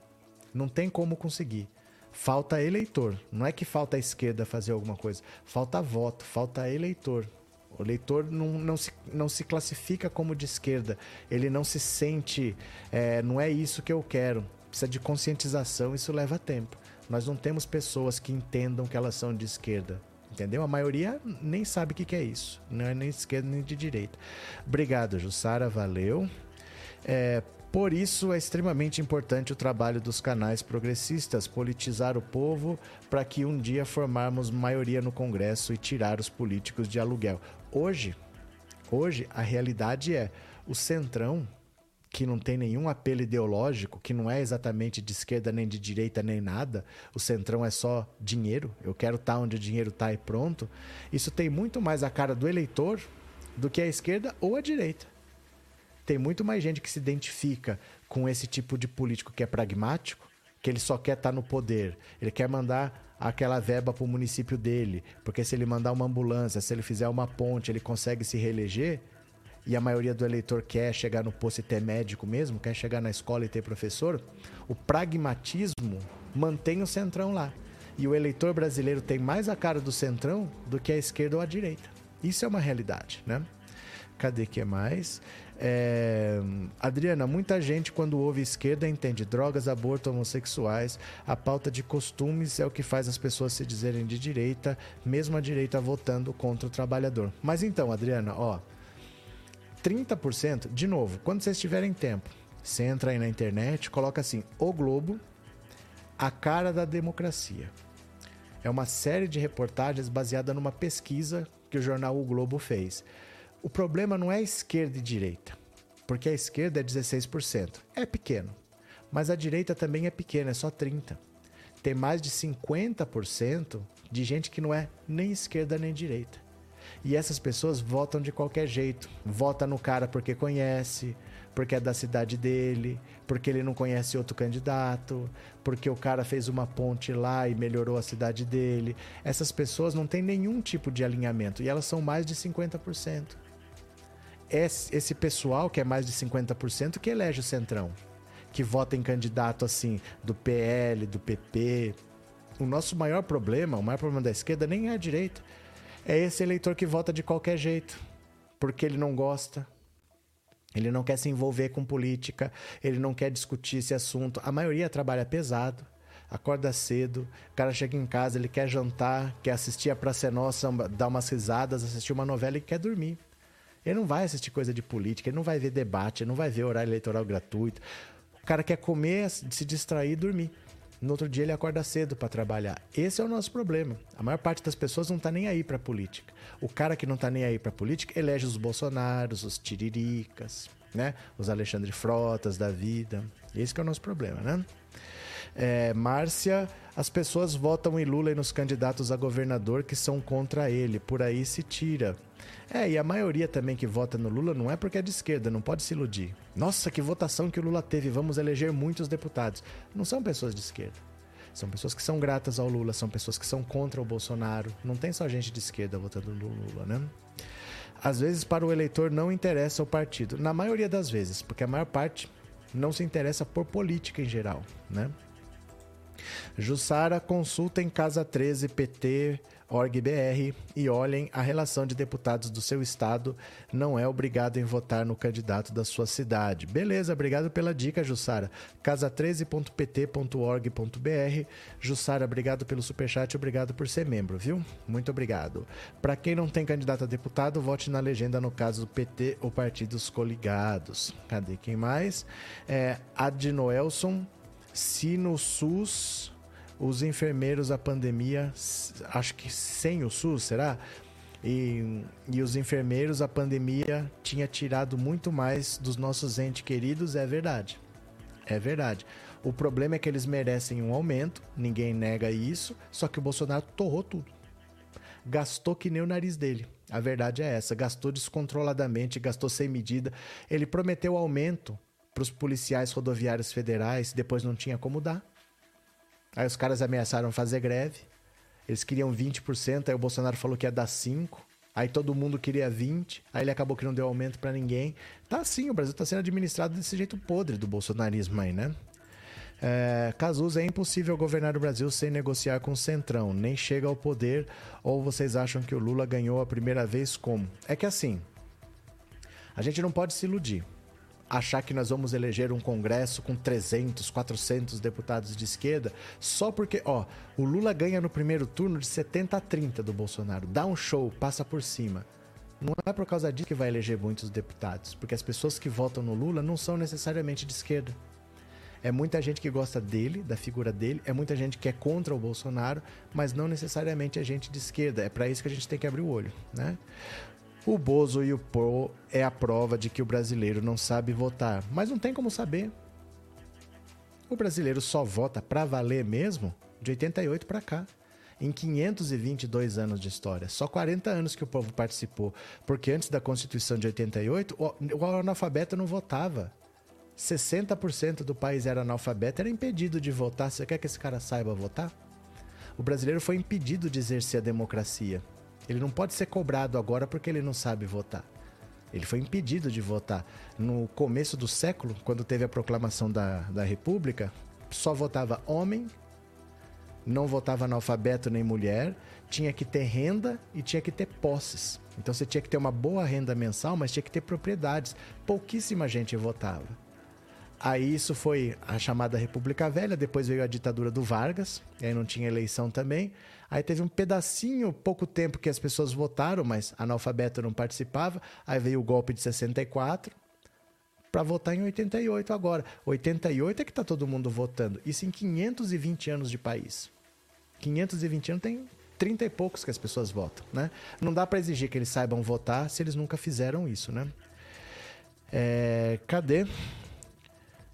Não tem como conseguir. Falta eleitor. Não é que falta a esquerda fazer alguma coisa. Falta voto, falta eleitor. O eleitor não, não, se, não se classifica como de esquerda. Ele não se sente, é, não é isso que eu quero. Precisa de conscientização, isso leva tempo. Nós não temos pessoas que entendam que elas são de esquerda. Entendeu? A maioria nem sabe o que, que é isso. Não é nem de esquerda nem de direita. Obrigado, Jussara. Valeu. É, por isso é extremamente importante o trabalho dos canais progressistas, politizar o povo para que um dia formarmos maioria no Congresso e tirar os políticos de aluguel. Hoje, hoje a realidade é o Centrão, que não tem nenhum apelo ideológico, que não é exatamente de esquerda nem de direita nem nada, o Centrão é só dinheiro, eu quero estar tá onde o dinheiro está e pronto. Isso tem muito mais a cara do eleitor do que a esquerda ou a direita. Tem muito mais gente que se identifica com esse tipo de político que é pragmático, que ele só quer estar tá no poder, ele quer mandar aquela verba para o município dele, porque se ele mandar uma ambulância, se ele fizer uma ponte, ele consegue se reeleger. E a maioria do eleitor quer chegar no posto e ter médico mesmo, quer chegar na escola e ter professor. O pragmatismo mantém o centrão lá. E o eleitor brasileiro tem mais a cara do centrão do que a esquerda ou a direita. Isso é uma realidade, né? Cadê que é mais? É... Adriana, muita gente quando ouve esquerda entende drogas, aborto, homossexuais. A pauta de costumes é o que faz as pessoas se dizerem de direita, mesmo a direita votando contra o trabalhador. Mas então, Adriana, ó, 30%, de novo, quando vocês tiverem tempo, você entra aí na internet, coloca assim: O Globo, a cara da democracia. É uma série de reportagens baseada numa pesquisa que o jornal O Globo fez. O problema não é esquerda e direita, porque a esquerda é 16%. É pequeno. Mas a direita também é pequena, é só 30%. Tem mais de 50% de gente que não é nem esquerda nem direita. E essas pessoas votam de qualquer jeito. Vota no cara porque conhece, porque é da cidade dele, porque ele não conhece outro candidato, porque o cara fez uma ponte lá e melhorou a cidade dele. Essas pessoas não têm nenhum tipo de alinhamento e elas são mais de 50% esse pessoal, que é mais de 50%, que elege o Centrão. Que vota em candidato assim, do PL, do PP. O nosso maior problema, o maior problema da esquerda, nem é a direita. É esse eleitor que vota de qualquer jeito. Porque ele não gosta. Ele não quer se envolver com política. Ele não quer discutir esse assunto. A maioria trabalha pesado acorda cedo, o cara chega em casa, ele quer jantar, quer assistir a Praça Nossa, dar umas risadas, assistir uma novela e quer dormir. Ele não vai assistir coisa de política, ele não vai ver debate, ele não vai ver horário eleitoral gratuito. O cara quer comer, se distrair e dormir. No outro dia ele acorda cedo para trabalhar. Esse é o nosso problema. A maior parte das pessoas não está nem aí para política. O cara que não está nem aí para política elege os Bolsonaros, os Tiriricas, né? Os Alexandre Frotas da vida. Esse é o nosso problema, né? É, Márcia, as pessoas votam em Lula e nos candidatos a governador que são contra ele. Por aí se tira. É, e a maioria também que vota no Lula não é porque é de esquerda, não pode se iludir. Nossa, que votação que o Lula teve, vamos eleger muitos deputados. Não são pessoas de esquerda. São pessoas que são gratas ao Lula, são pessoas que são contra o Bolsonaro. Não tem só gente de esquerda votando no Lula, né? Às vezes, para o eleitor, não interessa o partido. Na maioria das vezes, porque a maior parte não se interessa por política em geral, né? Jussara consulta em Casa 13 PT org.br e olhem a relação de deputados do seu estado não é obrigado em votar no candidato da sua cidade. Beleza, obrigado pela dica, Jussara. casa13.pt.org.br. Jussara, obrigado pelo superchat, obrigado por ser membro, viu? Muito obrigado. Para quem não tem candidato a deputado, vote na legenda no caso do PT ou partidos coligados. Cadê quem mais? É, Adnoelson, Sino SUS os enfermeiros a pandemia, acho que sem o SUS, será? E, e os enfermeiros a pandemia tinha tirado muito mais dos nossos entes queridos, é verdade. É verdade. O problema é que eles merecem um aumento, ninguém nega isso, só que o Bolsonaro torrou tudo. Gastou que nem o nariz dele. A verdade é essa, gastou descontroladamente, gastou sem medida. Ele prometeu aumento para os policiais rodoviários federais, depois não tinha como dar. Aí os caras ameaçaram fazer greve. Eles queriam 20%, aí o Bolsonaro falou que ia dar 5%. Aí todo mundo queria 20%, aí ele acabou que não deu aumento para ninguém. Tá assim, o Brasil tá sendo administrado desse jeito podre do bolsonarismo aí, né? É, Cazuza, é impossível governar o Brasil sem negociar com o Centrão, nem chega ao poder, ou vocês acham que o Lula ganhou a primeira vez como? É que assim, a gente não pode se iludir achar que nós vamos eleger um congresso com 300, 400 deputados de esquerda, só porque, ó, o Lula ganha no primeiro turno de 70 a 30 do Bolsonaro, dá um show, passa por cima. Não é por causa disso que vai eleger muitos deputados, porque as pessoas que votam no Lula não são necessariamente de esquerda. É muita gente que gosta dele, da figura dele, é muita gente que é contra o Bolsonaro, mas não necessariamente é gente de esquerda. É para isso que a gente tem que abrir o olho, né? O Bozo e o Pro é a prova de que o brasileiro não sabe votar, mas não tem como saber. O brasileiro só vota para valer mesmo de 88 para cá. Em 522 anos de história, só 40 anos que o povo participou, porque antes da Constituição de 88, o analfabeto não votava. 60% do país era analfabeto, era impedido de votar. Você quer que esse cara saiba votar? O brasileiro foi impedido de exercer a democracia. Ele não pode ser cobrado agora porque ele não sabe votar. Ele foi impedido de votar. No começo do século, quando teve a proclamação da, da República, só votava homem, não votava analfabeto nem mulher, tinha que ter renda e tinha que ter posses. Então você tinha que ter uma boa renda mensal, mas tinha que ter propriedades. Pouquíssima gente votava. Aí isso foi a chamada República Velha, depois veio a ditadura do Vargas, aí não tinha eleição também. Aí teve um pedacinho, pouco tempo que as pessoas votaram, mas analfabeto não participava. Aí veio o golpe de 64 para votar em 88 agora. 88 é que está todo mundo votando. Isso em 520 anos de país. 520 anos tem 30 e poucos que as pessoas votam, né? Não dá para exigir que eles saibam votar se eles nunca fizeram isso, né? É, cadê?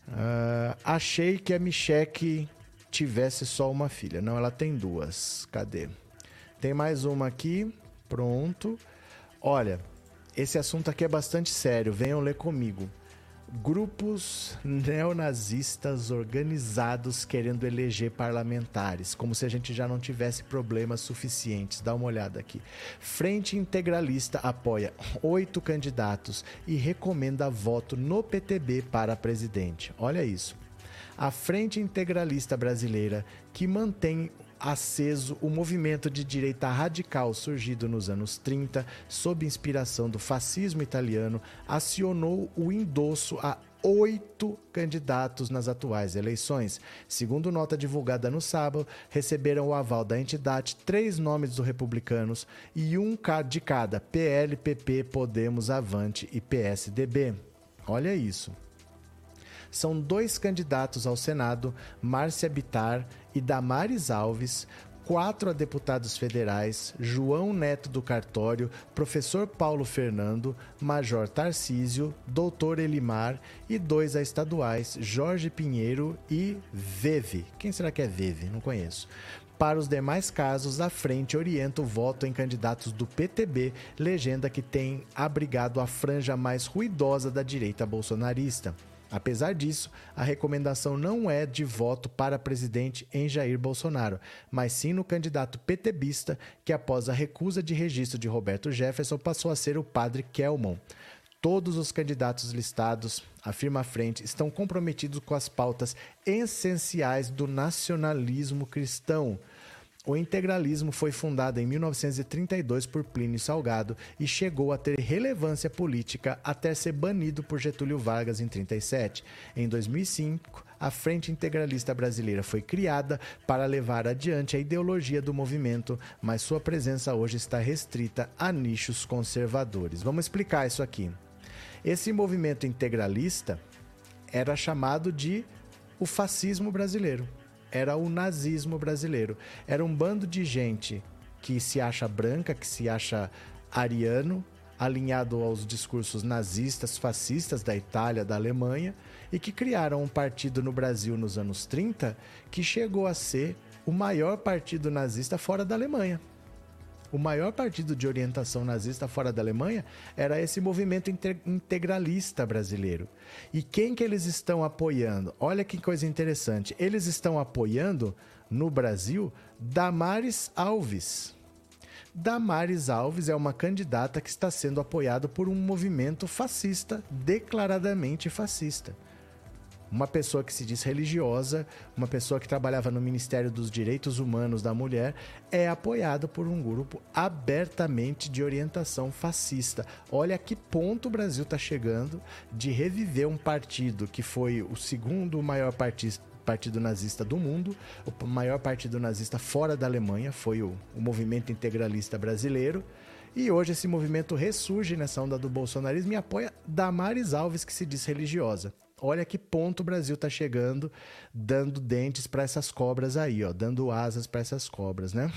Uh, achei que a Micheque tivesse só uma filha. Não, ela tem duas. Cadê? Tem mais uma aqui. Pronto. Olha, esse assunto aqui é bastante sério. Venham ler comigo. Grupos neonazistas organizados querendo eleger parlamentares, como se a gente já não tivesse problemas suficientes. Dá uma olhada aqui. Frente Integralista apoia oito candidatos e recomenda voto no PTB para presidente. Olha isso a Frente Integralista Brasileira, que mantém aceso o movimento de direita radical surgido nos anos 30, sob inspiração do fascismo italiano, acionou o endosso a oito candidatos nas atuais eleições. Segundo nota divulgada no sábado, receberam o aval da entidade três nomes dos republicanos e um de cada: PL, PP, Podemos, Avante e PSDB. Olha isso são dois candidatos ao Senado, Márcia Bitar e Damares Alves, quatro a deputados federais, João Neto do Cartório, professor Paulo Fernando, Major Tarcísio, doutor Elimar e dois a estaduais, Jorge Pinheiro e Veve. Quem será que é Veve? Não conheço. Para os demais casos, a frente orienta o voto em candidatos do PTB, legenda que tem abrigado a franja mais ruidosa da direita bolsonarista. Apesar disso, a recomendação não é de voto para presidente em Jair Bolsonaro, mas sim no candidato PTBista, que após a recusa de registro de Roberto Jefferson passou a ser o padre Kelmon. Todos os candidatos listados, afirma a frente, estão comprometidos com as pautas essenciais do nacionalismo cristão. O integralismo foi fundado em 1932 por Plínio Salgado e chegou a ter relevância política até ser banido por Getúlio Vargas em 37. Em 2005, a Frente Integralista Brasileira foi criada para levar adiante a ideologia do movimento, mas sua presença hoje está restrita a nichos conservadores. Vamos explicar isso aqui. Esse movimento integralista era chamado de o fascismo brasileiro era o nazismo brasileiro. Era um bando de gente que se acha branca, que se acha ariano, alinhado aos discursos nazistas, fascistas da Itália, da Alemanha, e que criaram um partido no Brasil nos anos 30 que chegou a ser o maior partido nazista fora da Alemanha o maior partido de orientação nazista fora da Alemanha era esse movimento integralista brasileiro. E quem que eles estão apoiando? Olha que coisa interessante. Eles estão apoiando no Brasil Damares Alves. Damares Alves é uma candidata que está sendo apoiada por um movimento fascista, declaradamente fascista uma pessoa que se diz religiosa, uma pessoa que trabalhava no Ministério dos Direitos Humanos da Mulher, é apoiada por um grupo abertamente de orientação fascista. Olha que ponto o Brasil está chegando de reviver um partido que foi o segundo maior partido partido nazista do mundo, o maior partido nazista fora da Alemanha foi o, o movimento integralista brasileiro. E hoje esse movimento ressurge nessa onda do bolsonarismo e apoia Damares Alves, que se diz religiosa. Olha que ponto o Brasil está chegando, dando dentes para essas cobras aí, ó, dando asas para essas cobras, né?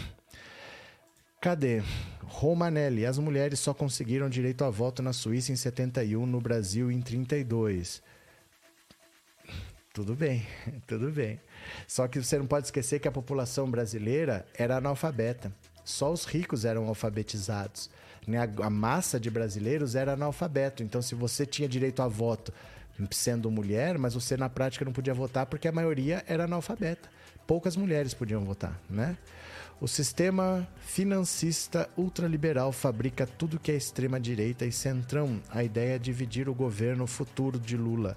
Cadê? Romanelli, as mulheres só conseguiram direito a voto na Suíça em 71, no Brasil em 32. Tudo bem, tudo bem. Só que você não pode esquecer que a população brasileira era analfabeta. Só os ricos eram alfabetizados. Né? A massa de brasileiros era analfabeto. Então, se você tinha direito a voto sendo mulher, mas você na prática não podia votar porque a maioria era analfabeta. Poucas mulheres podiam votar, né? O sistema financista ultraliberal fabrica tudo que é extrema-direita e centrão. A ideia é dividir o governo futuro de Lula.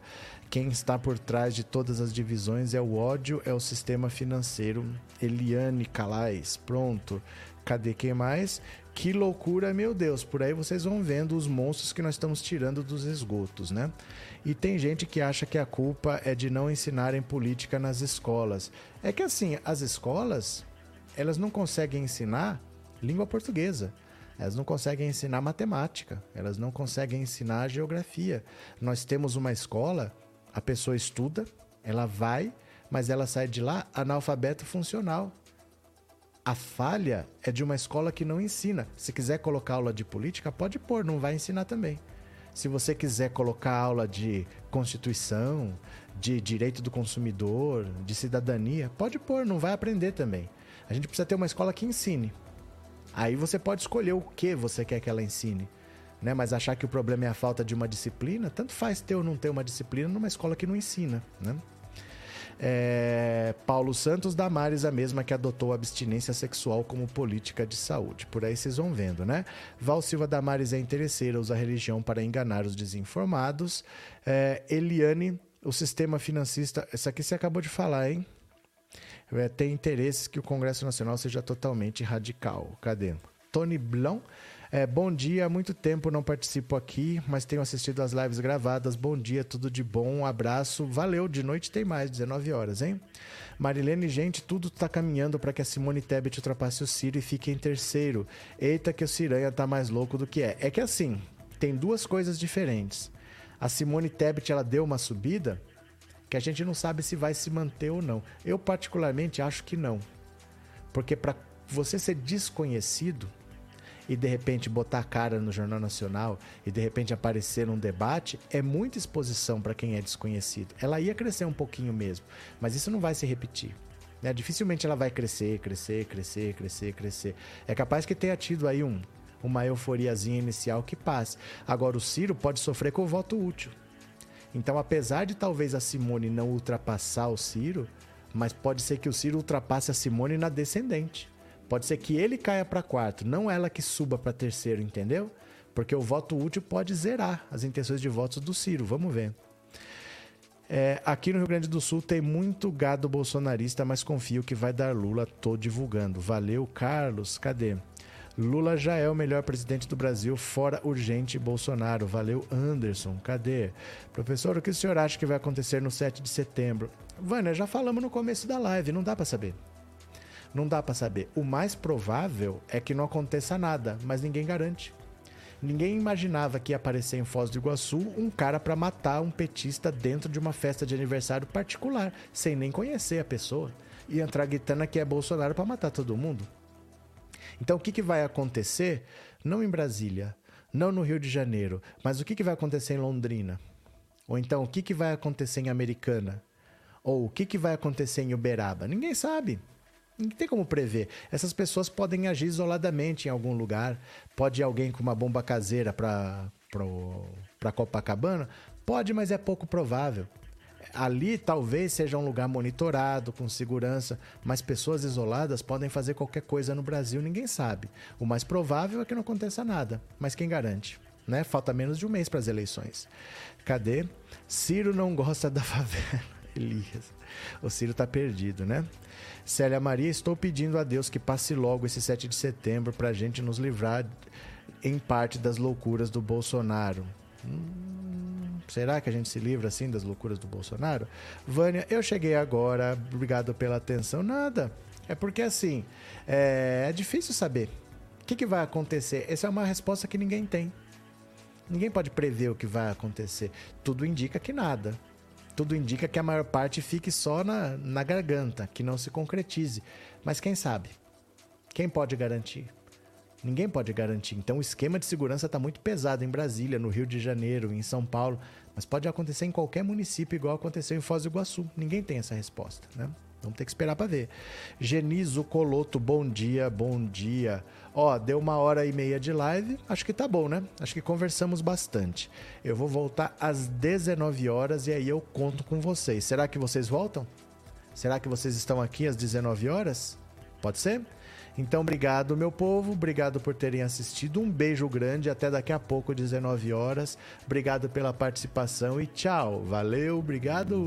Quem está por trás de todas as divisões é o ódio, é o sistema financeiro. Eliane Calais, pronto. Cadê quem mais? Que loucura, meu Deus. Por aí vocês vão vendo os monstros que nós estamos tirando dos esgotos, né? E tem gente que acha que a culpa é de não ensinarem política nas escolas. É que assim, as escolas, elas não conseguem ensinar língua portuguesa. Elas não conseguem ensinar matemática, elas não conseguem ensinar geografia. Nós temos uma escola, a pessoa estuda, ela vai, mas ela sai de lá analfabeto funcional. A falha é de uma escola que não ensina. Se quiser colocar aula de política, pode pôr, não vai ensinar também. Se você quiser colocar aula de Constituição, de direito do consumidor, de cidadania, pode pôr, não vai aprender também. A gente precisa ter uma escola que ensine. Aí você pode escolher o que você quer que ela ensine. Né? Mas achar que o problema é a falta de uma disciplina, tanto faz ter ou não ter uma disciplina numa escola que não ensina. Né? É, Paulo Santos Damares, a mesma que adotou a abstinência sexual como política de saúde. Por aí vocês vão vendo, né? Val Silva Damares é interesseira, usa a religião para enganar os desinformados. É, Eliane, o sistema financista. Isso aqui você acabou de falar, hein? É, tem interesses que o Congresso Nacional seja totalmente radical. Cadê? Tony Blon. É, bom dia, há muito tempo não participo aqui, mas tenho assistido as lives gravadas. Bom dia, tudo de bom, um abraço. Valeu, de noite tem mais, 19 horas, hein? Marilene, gente, tudo tá caminhando para que a Simone Tebet ultrapasse o Ciro e fique em terceiro. Eita, que o Ciranha tá mais louco do que é. É que assim, tem duas coisas diferentes. A Simone Tebet, ela deu uma subida que a gente não sabe se vai se manter ou não. Eu, particularmente, acho que não. Porque para você ser desconhecido, e de repente botar a cara no Jornal Nacional e de repente aparecer num debate é muita exposição para quem é desconhecido. Ela ia crescer um pouquinho mesmo, mas isso não vai se repetir. Né? Dificilmente ela vai crescer, crescer, crescer, crescer, crescer. É capaz que tenha tido aí um, uma euforiazinha inicial que passe. Agora o Ciro pode sofrer com o voto útil. Então, apesar de talvez a Simone não ultrapassar o Ciro, mas pode ser que o Ciro ultrapasse a Simone na descendente. Pode ser que ele caia para quarto, não ela que suba para terceiro, entendeu? Porque o voto útil pode zerar as intenções de votos do Ciro. Vamos ver. É, aqui no Rio Grande do Sul tem muito gado bolsonarista, mas confio que vai dar Lula. Tô divulgando. Valeu, Carlos. Cadê? Lula já é o melhor presidente do Brasil, fora urgente Bolsonaro. Valeu, Anderson. Cadê? Professor, o que o senhor acha que vai acontecer no 7 de setembro? Vânia, já falamos no começo da live, não dá para saber. Não dá para saber. O mais provável é que não aconteça nada, mas ninguém garante. Ninguém imaginava que ia aparecer em Foz do Iguaçu um cara para matar um petista dentro de uma festa de aniversário particular, sem nem conhecer a pessoa, e entrar gritando que é Bolsonaro para matar todo mundo. Então, o que, que vai acontecer, não em Brasília, não no Rio de Janeiro, mas o que, que vai acontecer em Londrina? Ou então, o que, que vai acontecer em Americana? Ou o que, que vai acontecer em Uberaba? Ninguém sabe. Não tem como prever. Essas pessoas podem agir isoladamente em algum lugar. Pode ir alguém com uma bomba caseira para Copacabana? Pode, mas é pouco provável. Ali talvez seja um lugar monitorado, com segurança, mas pessoas isoladas podem fazer qualquer coisa no Brasil, ninguém sabe. O mais provável é que não aconteça nada, mas quem garante? Né? Falta menos de um mês para as eleições. Cadê? Ciro não gosta da favela. Elias. O Ciro tá perdido, né? Célia Maria, estou pedindo a Deus que passe logo esse 7 de setembro para a gente nos livrar em parte das loucuras do Bolsonaro. Hum, será que a gente se livra assim das loucuras do Bolsonaro? Vânia, eu cheguei agora, obrigado pela atenção. Nada. É porque assim, é, é difícil saber. O que, que vai acontecer? Essa é uma resposta que ninguém tem. Ninguém pode prever o que vai acontecer. Tudo indica que nada. Tudo indica que a maior parte fique só na, na garganta, que não se concretize. Mas quem sabe? Quem pode garantir? Ninguém pode garantir. Então o esquema de segurança está muito pesado em Brasília, no Rio de Janeiro, em São Paulo, mas pode acontecer em qualquer município, igual aconteceu em Foz do Iguaçu. Ninguém tem essa resposta, né? Vamos ter que esperar para ver. Genizo Coloto, bom dia, bom dia. Ó, deu uma hora e meia de live, acho que tá bom, né? Acho que conversamos bastante. Eu vou voltar às 19 horas e aí eu conto com vocês. Será que vocês voltam? Será que vocês estão aqui às 19 horas? Pode ser? Então, obrigado, meu povo. Obrigado por terem assistido. Um beijo grande. Até daqui a pouco, 19 horas. Obrigado pela participação e tchau. Valeu, obrigado.